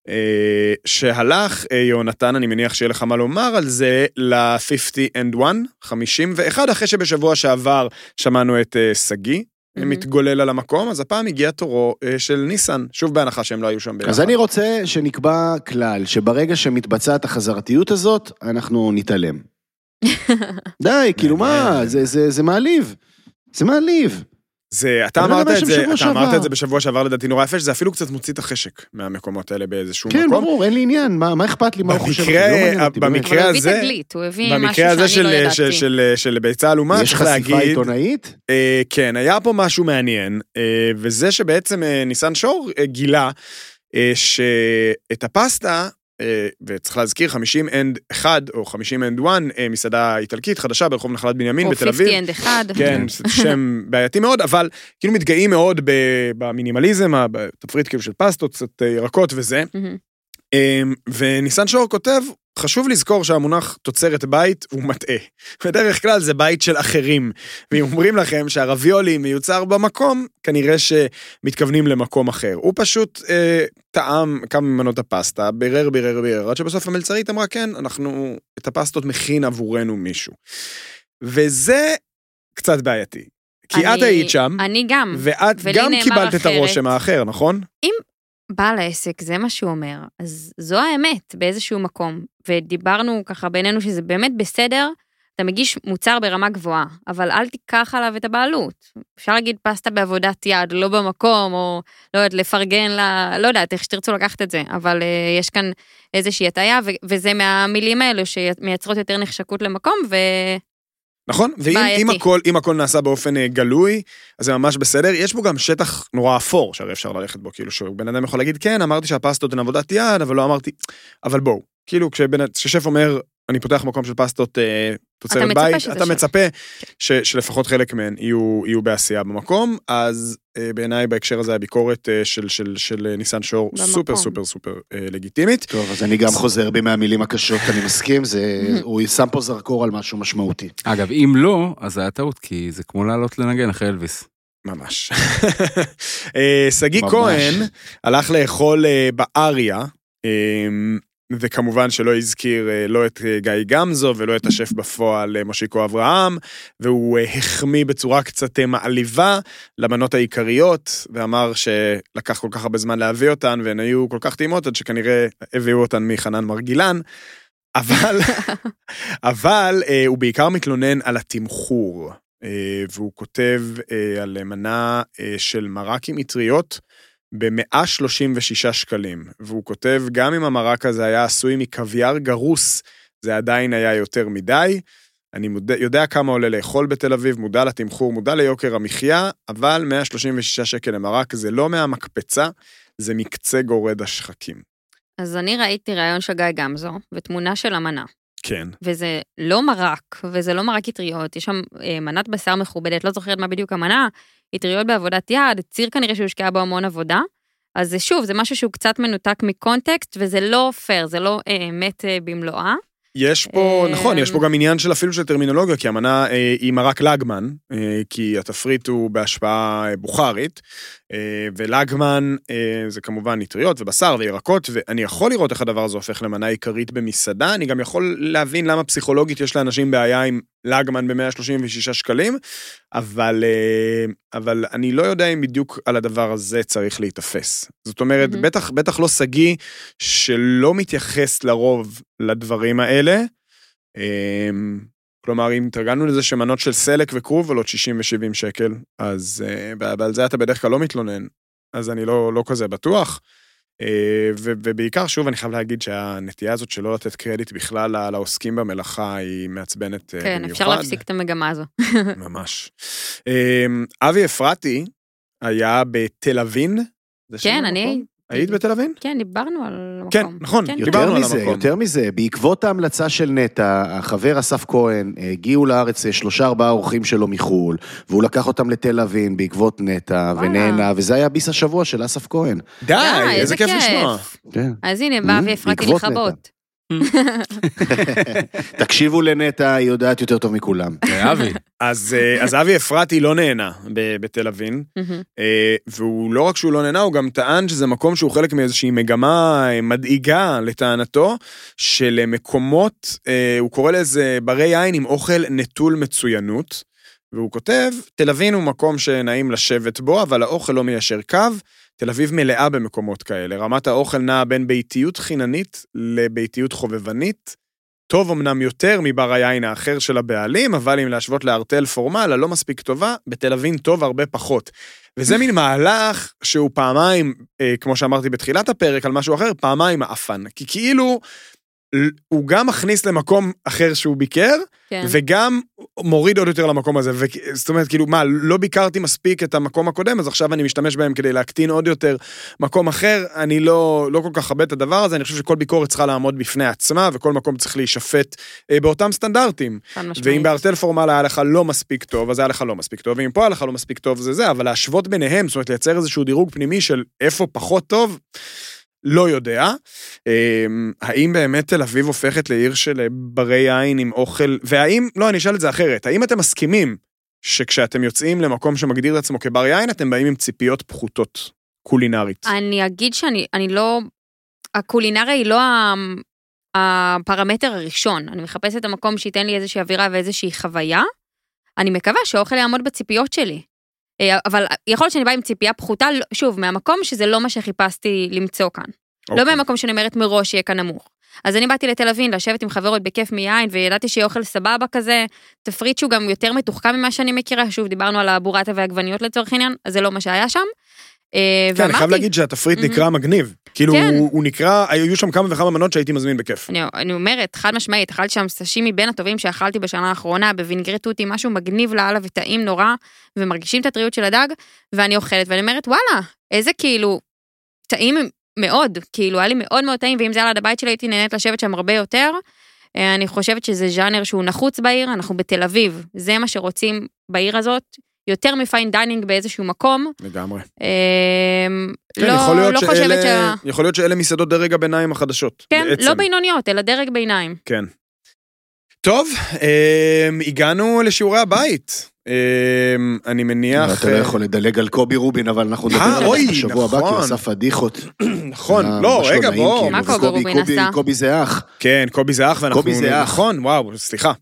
אה, שהלך, יונתן, אני מניח שיהיה לך מה לומר על זה, ל-50 and 1, 51, אחרי שבשבוע שעבר שמענו את שגיא. מתגולל על המקום, אז הפעם הגיע תורו אה, של ניסן, שוב בהנחה שהם לא היו שם ביחד. אז אני רוצה שנקבע כלל, שברגע שמתבצעת החזרתיות הזאת, אנחנו נתעלם. די, כאילו מה, זה- זה זה מעליב. זה מעליב. זה, אתה אמרת את זה, אתה אמרת? את זה בשבוע שעבר לדעתי נורא יפה, שזה אפילו קצת מוציא את החשק מהמקומות האלה באיזשהו כן, מקום. ברור, אין לי עניין, מה מה אכפת לי, מה הוא חושב? במקרה- לא מעניין אותי, באמת. במקרה אבל הוא הביא הזה- תגלית, הוא הביא משהו במקרה הזה שאני לא של, של, ידעתי. של, של ביצה עלומה, יש צריך חשיפה להגיד, עיתונאית? אה, כן, היה פה משהו מעניין, אה, וזה שבעצם אה, ניסן שור אה, גילה אה, שאת הפסטה, וצריך להזכיר 50 and 1 או 50 and 1, אה, מסעדה איטלקית חדשה ברחוב נחלת בנימין או בתל אביב. 50 and 1. כן, שם בעייתי מאוד, אבל כאילו מתגאים מאוד במינימליזם, בתפריט כאילו של פסטות, קצת אה, ירקות וזה. אמ, וניסן שור כותב, חשוב לזכור שהמונח תוצרת בית הוא מטעה. בדרך כלל זה בית של אחרים. ואם אומרים לכם שהרביולי מיוצר במקום, כנראה שמתכוונים למקום אחר. הוא פשוט אה, טעם כמה ממנות הפסטה, בירר, בירר, בירר, עד שבסוף המלצרית אמרה, כן, אנחנו, את הפסטות מכין עבורנו מישהו. וזה קצת בעייתי. כי את אני- היית שם, אני גם. ואת גם קיבלת את אחרת. הרושם האחר, נכון? בעל העסק, זה מה שהוא אומר. אז זו האמת באיזשהו מקום. ודיברנו ככה בינינו שזה באמת בסדר, אתה מגיש מוצר ברמה גבוהה, אבל אל תיקח עליו את הבעלות. אפשר להגיד פסטה בעבודת יד, לא במקום, או לא יודעת, לפרגן ל... לא יודעת, איך שתרצו לקחת את זה, אבל uh, יש כאן איזושהי הטעיה, וזה מהמילים האלו שמייצרות יותר נחשקות למקום, ו... נכון, ואם. אם הכל, אם הכל נעשה באופן אה, גלוי, אז זה ממש בסדר. יש בו גם שטח נורא אפור, שהרי אפשר ללכת בו, כאילו שבן אדם יכול להגיד, כן, אמרתי שהפסטות הן עבודת יד, אבל לא אמרתי, אבל בואו, כאילו כששף אומר, אני פותח מקום של פסטות, אה, תוצרת מצפה בית, אתה שם. מצפה ש, שלפחות חלק מהן יהיו, יהיו בעשייה במקום, אז אה, בעיניי בהקשר הזה הביקורת אה, של, של, של אה, ניסן שור במקום. סופר סופר סופר אה, לגיטימית. טוב, אז אני גם חוזר בי מהמילים הקשות, אני מסכים, זה... הוא שם פה זרקור על משהו משמעותי. אגב, אם לא, אז זה היה טעות, כי זה כמו לעלות לנגן אחרי אלוויס. ממש. אה, שגיא. כהן הלך לאכול אה, באריה, אה, וכמובן שלא הזכיר אה, לא את אה, גיא גמזו ולא את השף בפועל אה, מושיקו אברהם, והוא החמיא בצורה קצת מעליבה למנות העיקריות, ואמר שלקח כל כך הרבה זמן להביא אותן, והן היו כל כך טעימות עד שכנראה הביאו אותן מחנן מרגילן. אבל, אבל הוא בעיקר מתלונן על התמחור, והוא כותב על מנה של מרק עם אטריות ב-136 שקלים, והוא כותב, גם אם המרק הזה היה עשוי מקוויאר גרוס, זה עדיין היה יותר מדי. אני מודע, יודע כמה עולה לאכול בתל אביב, מודע לתמחור, מודע ליוקר המחיה, אבל 136 שקל למרק זה לא מהמקפצה, זה מקצה גורד השחקים. אז אני ראיתי ראיון של גיא גמזו, ותמונה של המנה. כן. וזה לא מרק, וזה לא מרק אטריות, יש שם אה, מנת בשר מכובדת, לא זוכרת מה בדיוק המנה, אטריות בעבודת יד, ציר כנראה שהושקעה בו המון עבודה. אז שוב, זה משהו שהוא קצת מנותק מקונטקסט, וזה לא פייר, זה לא אה, אמת אה, במלואה. יש פה, אה, נכון, יש פה גם עניין של אפילו של טרמינולוגיה, כי המנה אה, היא מרק לגמן, אה, כי התפריט הוא בהשפעה אה, בוכרית, ולגמן אה, זה כמובן נטריות ובשר וירקות, ואני יכול לראות איך הדבר הזה הופך למנה עיקרית במסעדה, אני גם יכול להבין למה פסיכולוגית יש לאנשים בעיה עם לגמן ב-136 שקלים, אבל, אה, אבל אני לא יודע אם בדיוק על הדבר הזה צריך להיתפס. זאת אומרת, מהמם. בטח, בטח לא שגיא, שלא מתייחס לרוב לדברים האלה. כלומר, אם התרגלנו לזה שמנות של סלק וכרוב עולות 60 ו-70 שקל, אז אה, ועל זה אתה בדרך כלל לא מתלונן, אז אני לא, לא כזה בטוח. אה, ו- ובעיקר, שוב, אני חייב להגיד שהנטייה הזאת שלא לתת קרדיט בכלל לעוסקים במלאכה היא מעצבנת אה, כן, במיוחד. אפשר להפסיק את המגמה הזו. ממש. אבי אפרתי היה בתל אביב. כן? אני... היית בתל אביב? כן, דיברנו על המקום. כן, נכון, כן, יותר יותר דיברנו על מזה, המקום. יותר מזה, בעקבות ההמלצה של נטע, החבר אסף כהן, אה, הגיעו לארץ אה, שלושה ארבעה אורחים שלו מחו"ל, והוא לקח אותם לתל אביב בעקבות נטע. ונהנה, וזה היה ביס השבוע של אסף כהן. די, איזה כיף לשמוע. כן. אז הנה, בא Mm, והפרעתי לכבות. תקשיבו לנטע, היא יודעת יותר טוב מכולם. אבי, אז אה, אבי אפרתי לא נהנה ב- בתל אביב. אה, והוא לא רק שהוא לא נהנה, הוא גם טען שזה מקום שהוא חלק מאיזושהי מגמה אה, מדאיגה לטענתו, של מקומות, הוא קורא לזה ברי יין עם אוכל נטול מצוינות, והוא כותב, תל אביב הוא מקום שנעים לשבת בו, אבל האוכל לא מיישר קו. תל אביב מלאה במקומות כאלה, רמת האוכל נעה בין ביתיות חיננית לביתיות חובבנית. טוב אמנם יותר מבר היין האחר של הבעלים, אבל אם להשוות לארטל פורמל הלא מספיק טובה, בתל אביב טוב הרבה פחות. וזה מין מהלך שהוא פעמיים, אה, כמו שאמרתי בתחילת הפרק, על משהו אחר, פעמיים מעפן. כי כאילו, הוא גם מכניס למקום אחר שהוא ביקר, כן. וגם מוריד עוד יותר למקום הזה. ו... זאת אומרת, כאילו, מה, לא ביקרתי מספיק את המקום הקודם, אז עכשיו אני משתמש בהם כדי להקטין עוד יותר מקום אחר. אני לא, לא כל כך אכבד את הדבר הזה, אני חושב שכל ביקורת צריכה לעמוד בפני עצמה, וכל מקום צריך להישפט אה, באותם סטנדרטים. ואם בארטל פורמל היה לך לא מספיק טוב, אז היה לך לא מספיק טוב, ואם פה היה לך לא מספיק טוב, זה זה, אבל להשוות ביניהם, זאת אומרת, לייצר איזשהו דירוג פנימי של איפה פחות טוב, לא יודע. אמ, האם באמת תל אביב הופכת לעיר של ברי יין עם אוכל, והאם, לא, אני אשאל את זה אחרת, האם אתם מסכימים שכשאתם יוצאים למקום שמגדיר את עצמו כבר יין, אתם באים עם ציפיות פחותות, קולינרית? אני אגיד שאני אני לא... הקולינריה היא לא הפרמטר הראשון. אני מחפשת את המקום שייתן לי איזושהי אווירה ואיזושהי חוויה. אני מקווה שהאוכל יעמוד בציפיות שלי. אה, אבל יכול להיות שאני באה עם ציפייה פחותה, לא- שוב, מהמקום שזה לא מה שחיפשתי למצוא כאן. לא אוקיי. מהמקום שאני אומרת מראש יהיה כאן נמוך. אז אני באתי לתל אביב לשבת עם חברות בכיף מיין, וידעתי שיהיה אוכל סבבה כזה, תפריט שהוא גם יותר מתוחכם ממה שאני מכירה, שוב, דיברנו על הבורטה והעגבניות לצורך העניין, אז זה לא מה שהיה שם. אה, כן, אני חייב להגיד שהתפריט. נקרא מגניב. כאילו, כן. הוא נקרא, היו שם כמה וכמה מנות שהייתי מזמין בכיף. אני, אני אומרת, חד משמעית, אכלתי שם סשימי בין הטובים שאכלתי בשנה האחרונה, בווינגרי תותי, משהו מגניב לאללה וטעים נורא, ומרגישים את הטריות של הדג, ואני אוכלת, ואני אומרת, וואלה, איזה כאילו, טעים מאוד, כאילו, היה לי מאוד מאוד טעים, ואם זה היה ליד הבית שלי, הייתי נהנית לשבת שם הרבה יותר. אה, אני חושבת שזה ז'אנר שהוא נחוץ בעיר, אנחנו בתל אביב, זה מה שרוצים בעיר הזאת, יותר מ fine dining באיזשהו מקום. לגמרי. אה, כן, לא, יכול להיות לא חושבת שאלה- שה... יכול להיות שאלה מסעדות דרג הביניים החדשות. כן, בעצם. לא בינוניות, אלא דרג ביניים. כן. טוב, אמ, הגענו לשיעורי הבית. אמ, אני מניח... אתה לא יכול לדלג על קובי רובין, אבל אנחנו נדבר אה, על אוי, זה בשבוע הבא, כי נכון. הוא עשה פדיחות. נכון, אה, לא, רגע, נעים, בוא. כאילו, מה קובי רובין קובי- עשה? קובי זה אח. כן, קובי זה אח, ואנחנו... קובי זה אח. נכון, וואו, סליחה.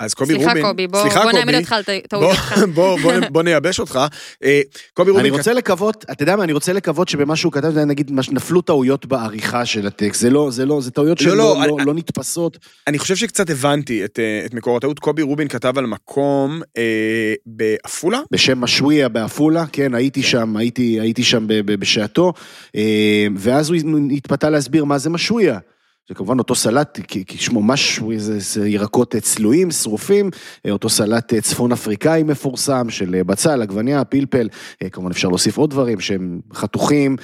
אז קובי סליחה רובין... קובי, בוא סליחה, בוא נעמיד קובי. אותך על בוא- טעותך. בוא- בוא נ- בוא נייבש אותך. אה, קובי אני רובין... רוצה לקוות, אתה יודע מה, אני רוצה לקוות שבמה שהוא כתב, זה נגיד, מה שנפלו טעויות בעריכה של הטקסט. זה לא, זה לא, זה טעויות לא, שלא לא, לא- אני- לא נתפסות. אני חושב שקצת הבנתי את, אה, את מקור הטעות. קובי רובין כתב על מקום אה, בעפולה? בשם משויה בעפולה, כן, הייתי שם, הייתי, הייתי שם ב- ב- בשעתו, אה, ואז הוא התפתה להסביר מה זה משויה. זה כמובן אותו סלט, כי שמו משווי, זה, זה ירקות צלויים, שרופים, אה, אותו סלט אה, צפון אפריקאי מפורסם, של אה, בצל, עגבניה, פלפל, כמובן אפשר להוסיף עוד דברים שהם חתוכים.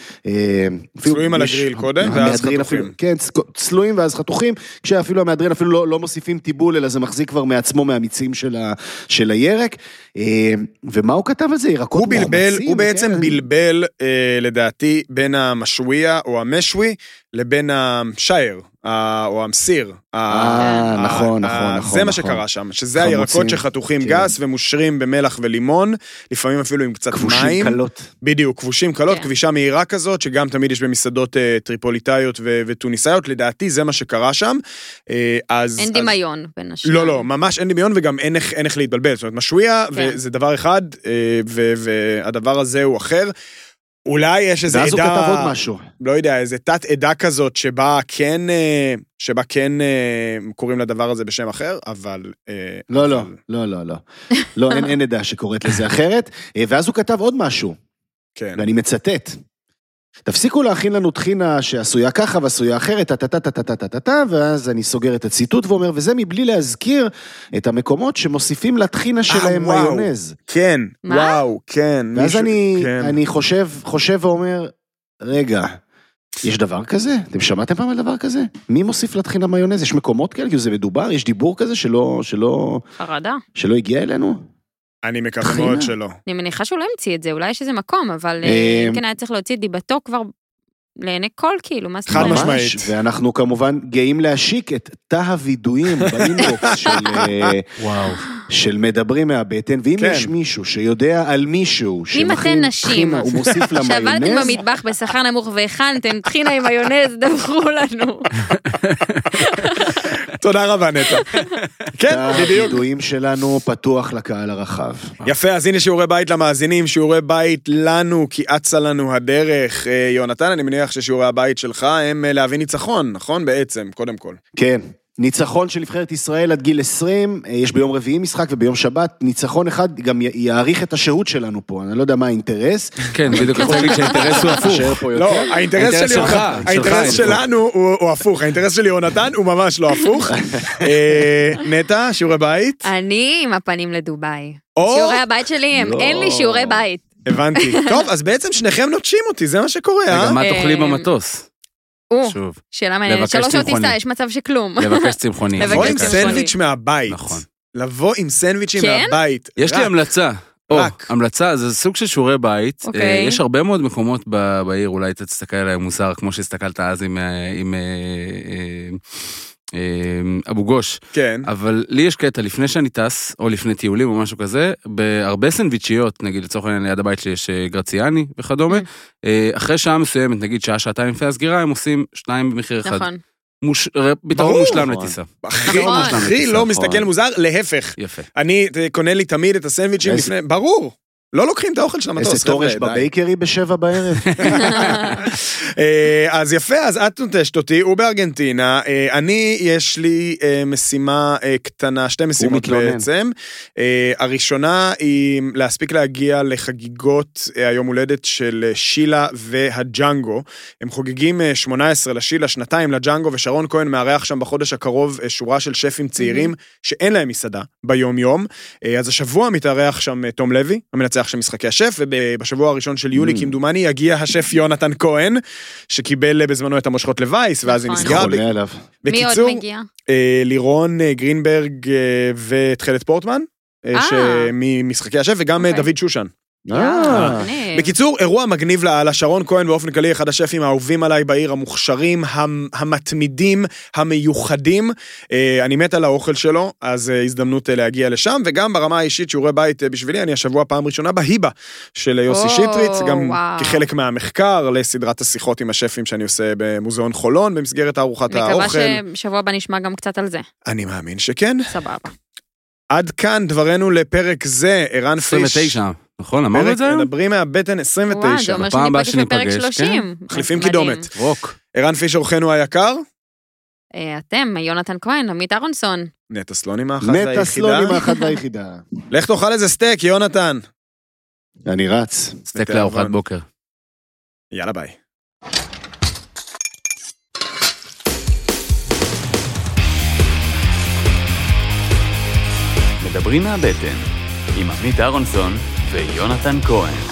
צלויים על הגריל קודם, ואז חתוכים. אפילו- כן, צלויים ואז חתוכים, כשאפילו המהדרין אפילו לא, לא מוסיפים טיבול, אלא זה מחזיק כבר מעצמו מהמיצים של, ה, של הירק. ומה הוא כתב על זה? ירקות הוא בלבל, הוא בעצם כן. בלבל, לדעתי, בין המשויה או המשווי לבין השייר, או המסיר. אה, ה- נכון, ה- נכון, נכון. זה מה נכון. שקרה שם, שזה חמוצים, הירקות שחתוכים כן. גס ומושרים במלח ולימון, לפעמים אפילו עם קצת כבושים מים. קלות. בדיוק, כבושים קלות, כן. כבישה מהירה כזאת, שגם תמיד יש במסעדות אה, טריפוליטאיות ו- וטוניסאיות, לדעתי זה מה שקרה שם. אה, אז... אין אז- דמיון בין השניים. לא, לא, ממש אין דמיון וגם אין איך, להתבלבל. זאת אומרת, משויה, כן. וזה דבר אחד, אה, ו- והדבר הזה הוא אחר. אולי יש איזה ואז הוא עדה, כתב עוד משהו. לא יודע, איזה תת עדה כזאת שבה כן, אה, שבה כן אה, קוראים לדבר הזה בשם אחר, אבל... אה, לא, לא, אבל- לא, לא, לא. לא, אין, אין עדה שקוראת לזה אחרת. ואז הוא כתב עוד משהו, כן. ואני מצטט. תפסיקו להכין לנו טחינה שעשויה ככה ועשויה אחרת, טה-טה-טה-טה-טה-טה, ואז אני סוגר את הציטוט ואומר, וזה מבלי להזכיר את המקומות שמוסיפים לטחינה שלהם וואו. מיונז. כן? וואו, כן. ואז אני, כן. חושב, חושב ואומר, רגע, יש דבר כזה? אתם שמעתם פעם על דבר כזה? מי מוסיף לטחינה מיונז? יש מקומות כאלה? כאילו זה מדובר? יש דיבור כזה שלא, שלא, חרדה. שלא הגיע אלינו? אני מקווה? מאוד שלא. אני מניחה שהוא לא המציא את זה, אולי יש איזה מקום, אבל אה, אה, כן היה צריך להוציא את דיבתו כבר לעיני כל, כאילו, מה זאת חד אומרת? משמעית. ואנחנו כמובן גאים להשיק את תא הווידויים באינבוקס של, אה, וואו. של מדברים מהבטן, ואם כן. יש מישהו שיודע על מישהו אם שמכין אתן נשים, שעבדתם במטבח בשכר נמוך והכנתם טחינה עם מיונז, דווחו לנו. תודה רבה, נטע. כן, בדיוק. הווידויים שלנו פתוח לקהל הרחב. יפה, אז הנה שיעורי בית למאזינים, שיעורי בית לנו, כי אצה לנו הדרך. אה, יונתן, אני מניח ששיעורי הבית שלך הם אה, להביא ניצחון, נכון? בעצם, קודם כל. כן. ניצחון של נבחרת ישראל עד גיל 20, אה, יש ביום רביעי משחק וביום שבת, ניצחון אחד גם יאריך את השהות שלנו פה, אני לא יודע מה האינטרס. כן, בדיוק רציתי להגיד שהאינטרס הוא הפוך. לא, האינטרס האינטרס של שלך, יונתן, שלך, האינטרס. שלנו הוא הוא הפוך, האינטרס של יונתן הוא ממש לא הפוך. אה, נטע, שיעורי בית? אני עם הפנים לדובאי. שיעורי הבית שלי הם, לא. אין לי שיעורי בית. הבנתי. טוב, אז בעצם שניכם נוטשים אותי, זה מה שקורה, אה? רגע, מה אה, תאכלי במטוס? או, שוב, שאלה מעניינת. לבקש שלוש שעות צמחוני. טיסה, יש מצב שכלום. לבקש צמחוני. לבוא עם. סנדוויץ' מהבית. נכון. לבוא עם סנדוויצ'ים כן? מהבית. יש לי. המלצה. או, רק. המלצה, זה סוג של שיעורי בית. אוקיי. אה, יש הרבה מאוד מקומות ב- בעיר, אולי אתה תסתכל עליהם מוזר, כמו שהסתכלת אז עם, עם אה, אה, אבו גוש. כן. אבל לי יש קטע, לפני שאני טס, או לפני טיולים או משהו כזה, בהרבה סנדוויצ'יות, נגיד לצורך העניין ליד הבית שלי יש אה, גרציאני וכדומה, אה, אחרי שעה מסוימת, נגיד שעה, שעתיים לפני הסגירה, הם עושים שניים במחיר אחד. נכון. מוש... פתרון. מושלם נכון. לטיסה. הכי, נכון. לא. מסתכל מוזר, להפך. יפה. אני אה, קונה לי תמיד את הסנדוויצ'ים לפני, ברור. לא לוקחים את האוכל של המטוס, איזה תור יש חבר'ה, די. בבייקרי בשבע בערב? אה, אז יפה, אז את נוטשת אותי, הוא בארגנטינה, אה, אני, יש לי אה, משימה קטנה, שתי משימות. בעצם. הראשונה היא להספיק להגיע לחגיגות היום הולדת של שילה והג'אנגו. הם חוגגים אה, 18 לשילה, שנתיים לג'אנגו, ושרון כהן מארח שם בחודש הקרוב שורה של שפים צעירים שאין להם מסעדה ביום-יום. אז השבוע מתארח שם תום לוי, המנצח המנצח של משחקי השף, ובשבוע הראשון של יולי, Mm. כמדומני, יגיע השף יונתן כהן, שקיבל בזמנו את המושכות לווייס, ואז היא נכון. נסגרה. עליו. מי עוד מגיע? אה, לירון אה, גרינברג אה, ותכלת פורטמן, ממשחקי השף, וגם אוקיי. דוד שושן. אה. בקיצור, אירוע מגניב לאללה, שרון כהן באופן כללי אחד השפים האהובים עליי בעיר, המוכשרים, המ- המתמידים, המיוחדים. אה, אני מת על האוכל שלו, אז אה, הזדמנות להגיע לשם, וגם ברמה האישית שיעורי בית בשבילי, אני השבוע פעם ראשונה בהיבה של יוסי שטרית, גם. כחלק מהמחקר לסדרת השיחות עם השפים שאני עושה במוזיאון חולון, במסגרת מקווה האוכל. ששבוע הבא נשמע גם קצת על זה. אני מאמין שכן. סבבה. עד כאן דברנו לפרק זה, ערן פיש. 29, נכון? אמרנו את זה היום? מדברים מהבטן וואי, 29. זה אומר הבאה שניפגש בפרק שניפגש, 30. מחליפים מדהים. קידומת. רוק. ערן פיש אורחנו היקר, אה, אתם, יונתן כהן, עמית אהרונסון. נטע סלוני מאחת נטע והיחידה. סלוני מאחת והיחידה. לך תאכל איזה סטייק, יונתן. אני רץ. סטייק. לארוחת בוקר. יאללה ביי. מדברים מהבטן, עם עמית אהרונסון ויונתן כהן.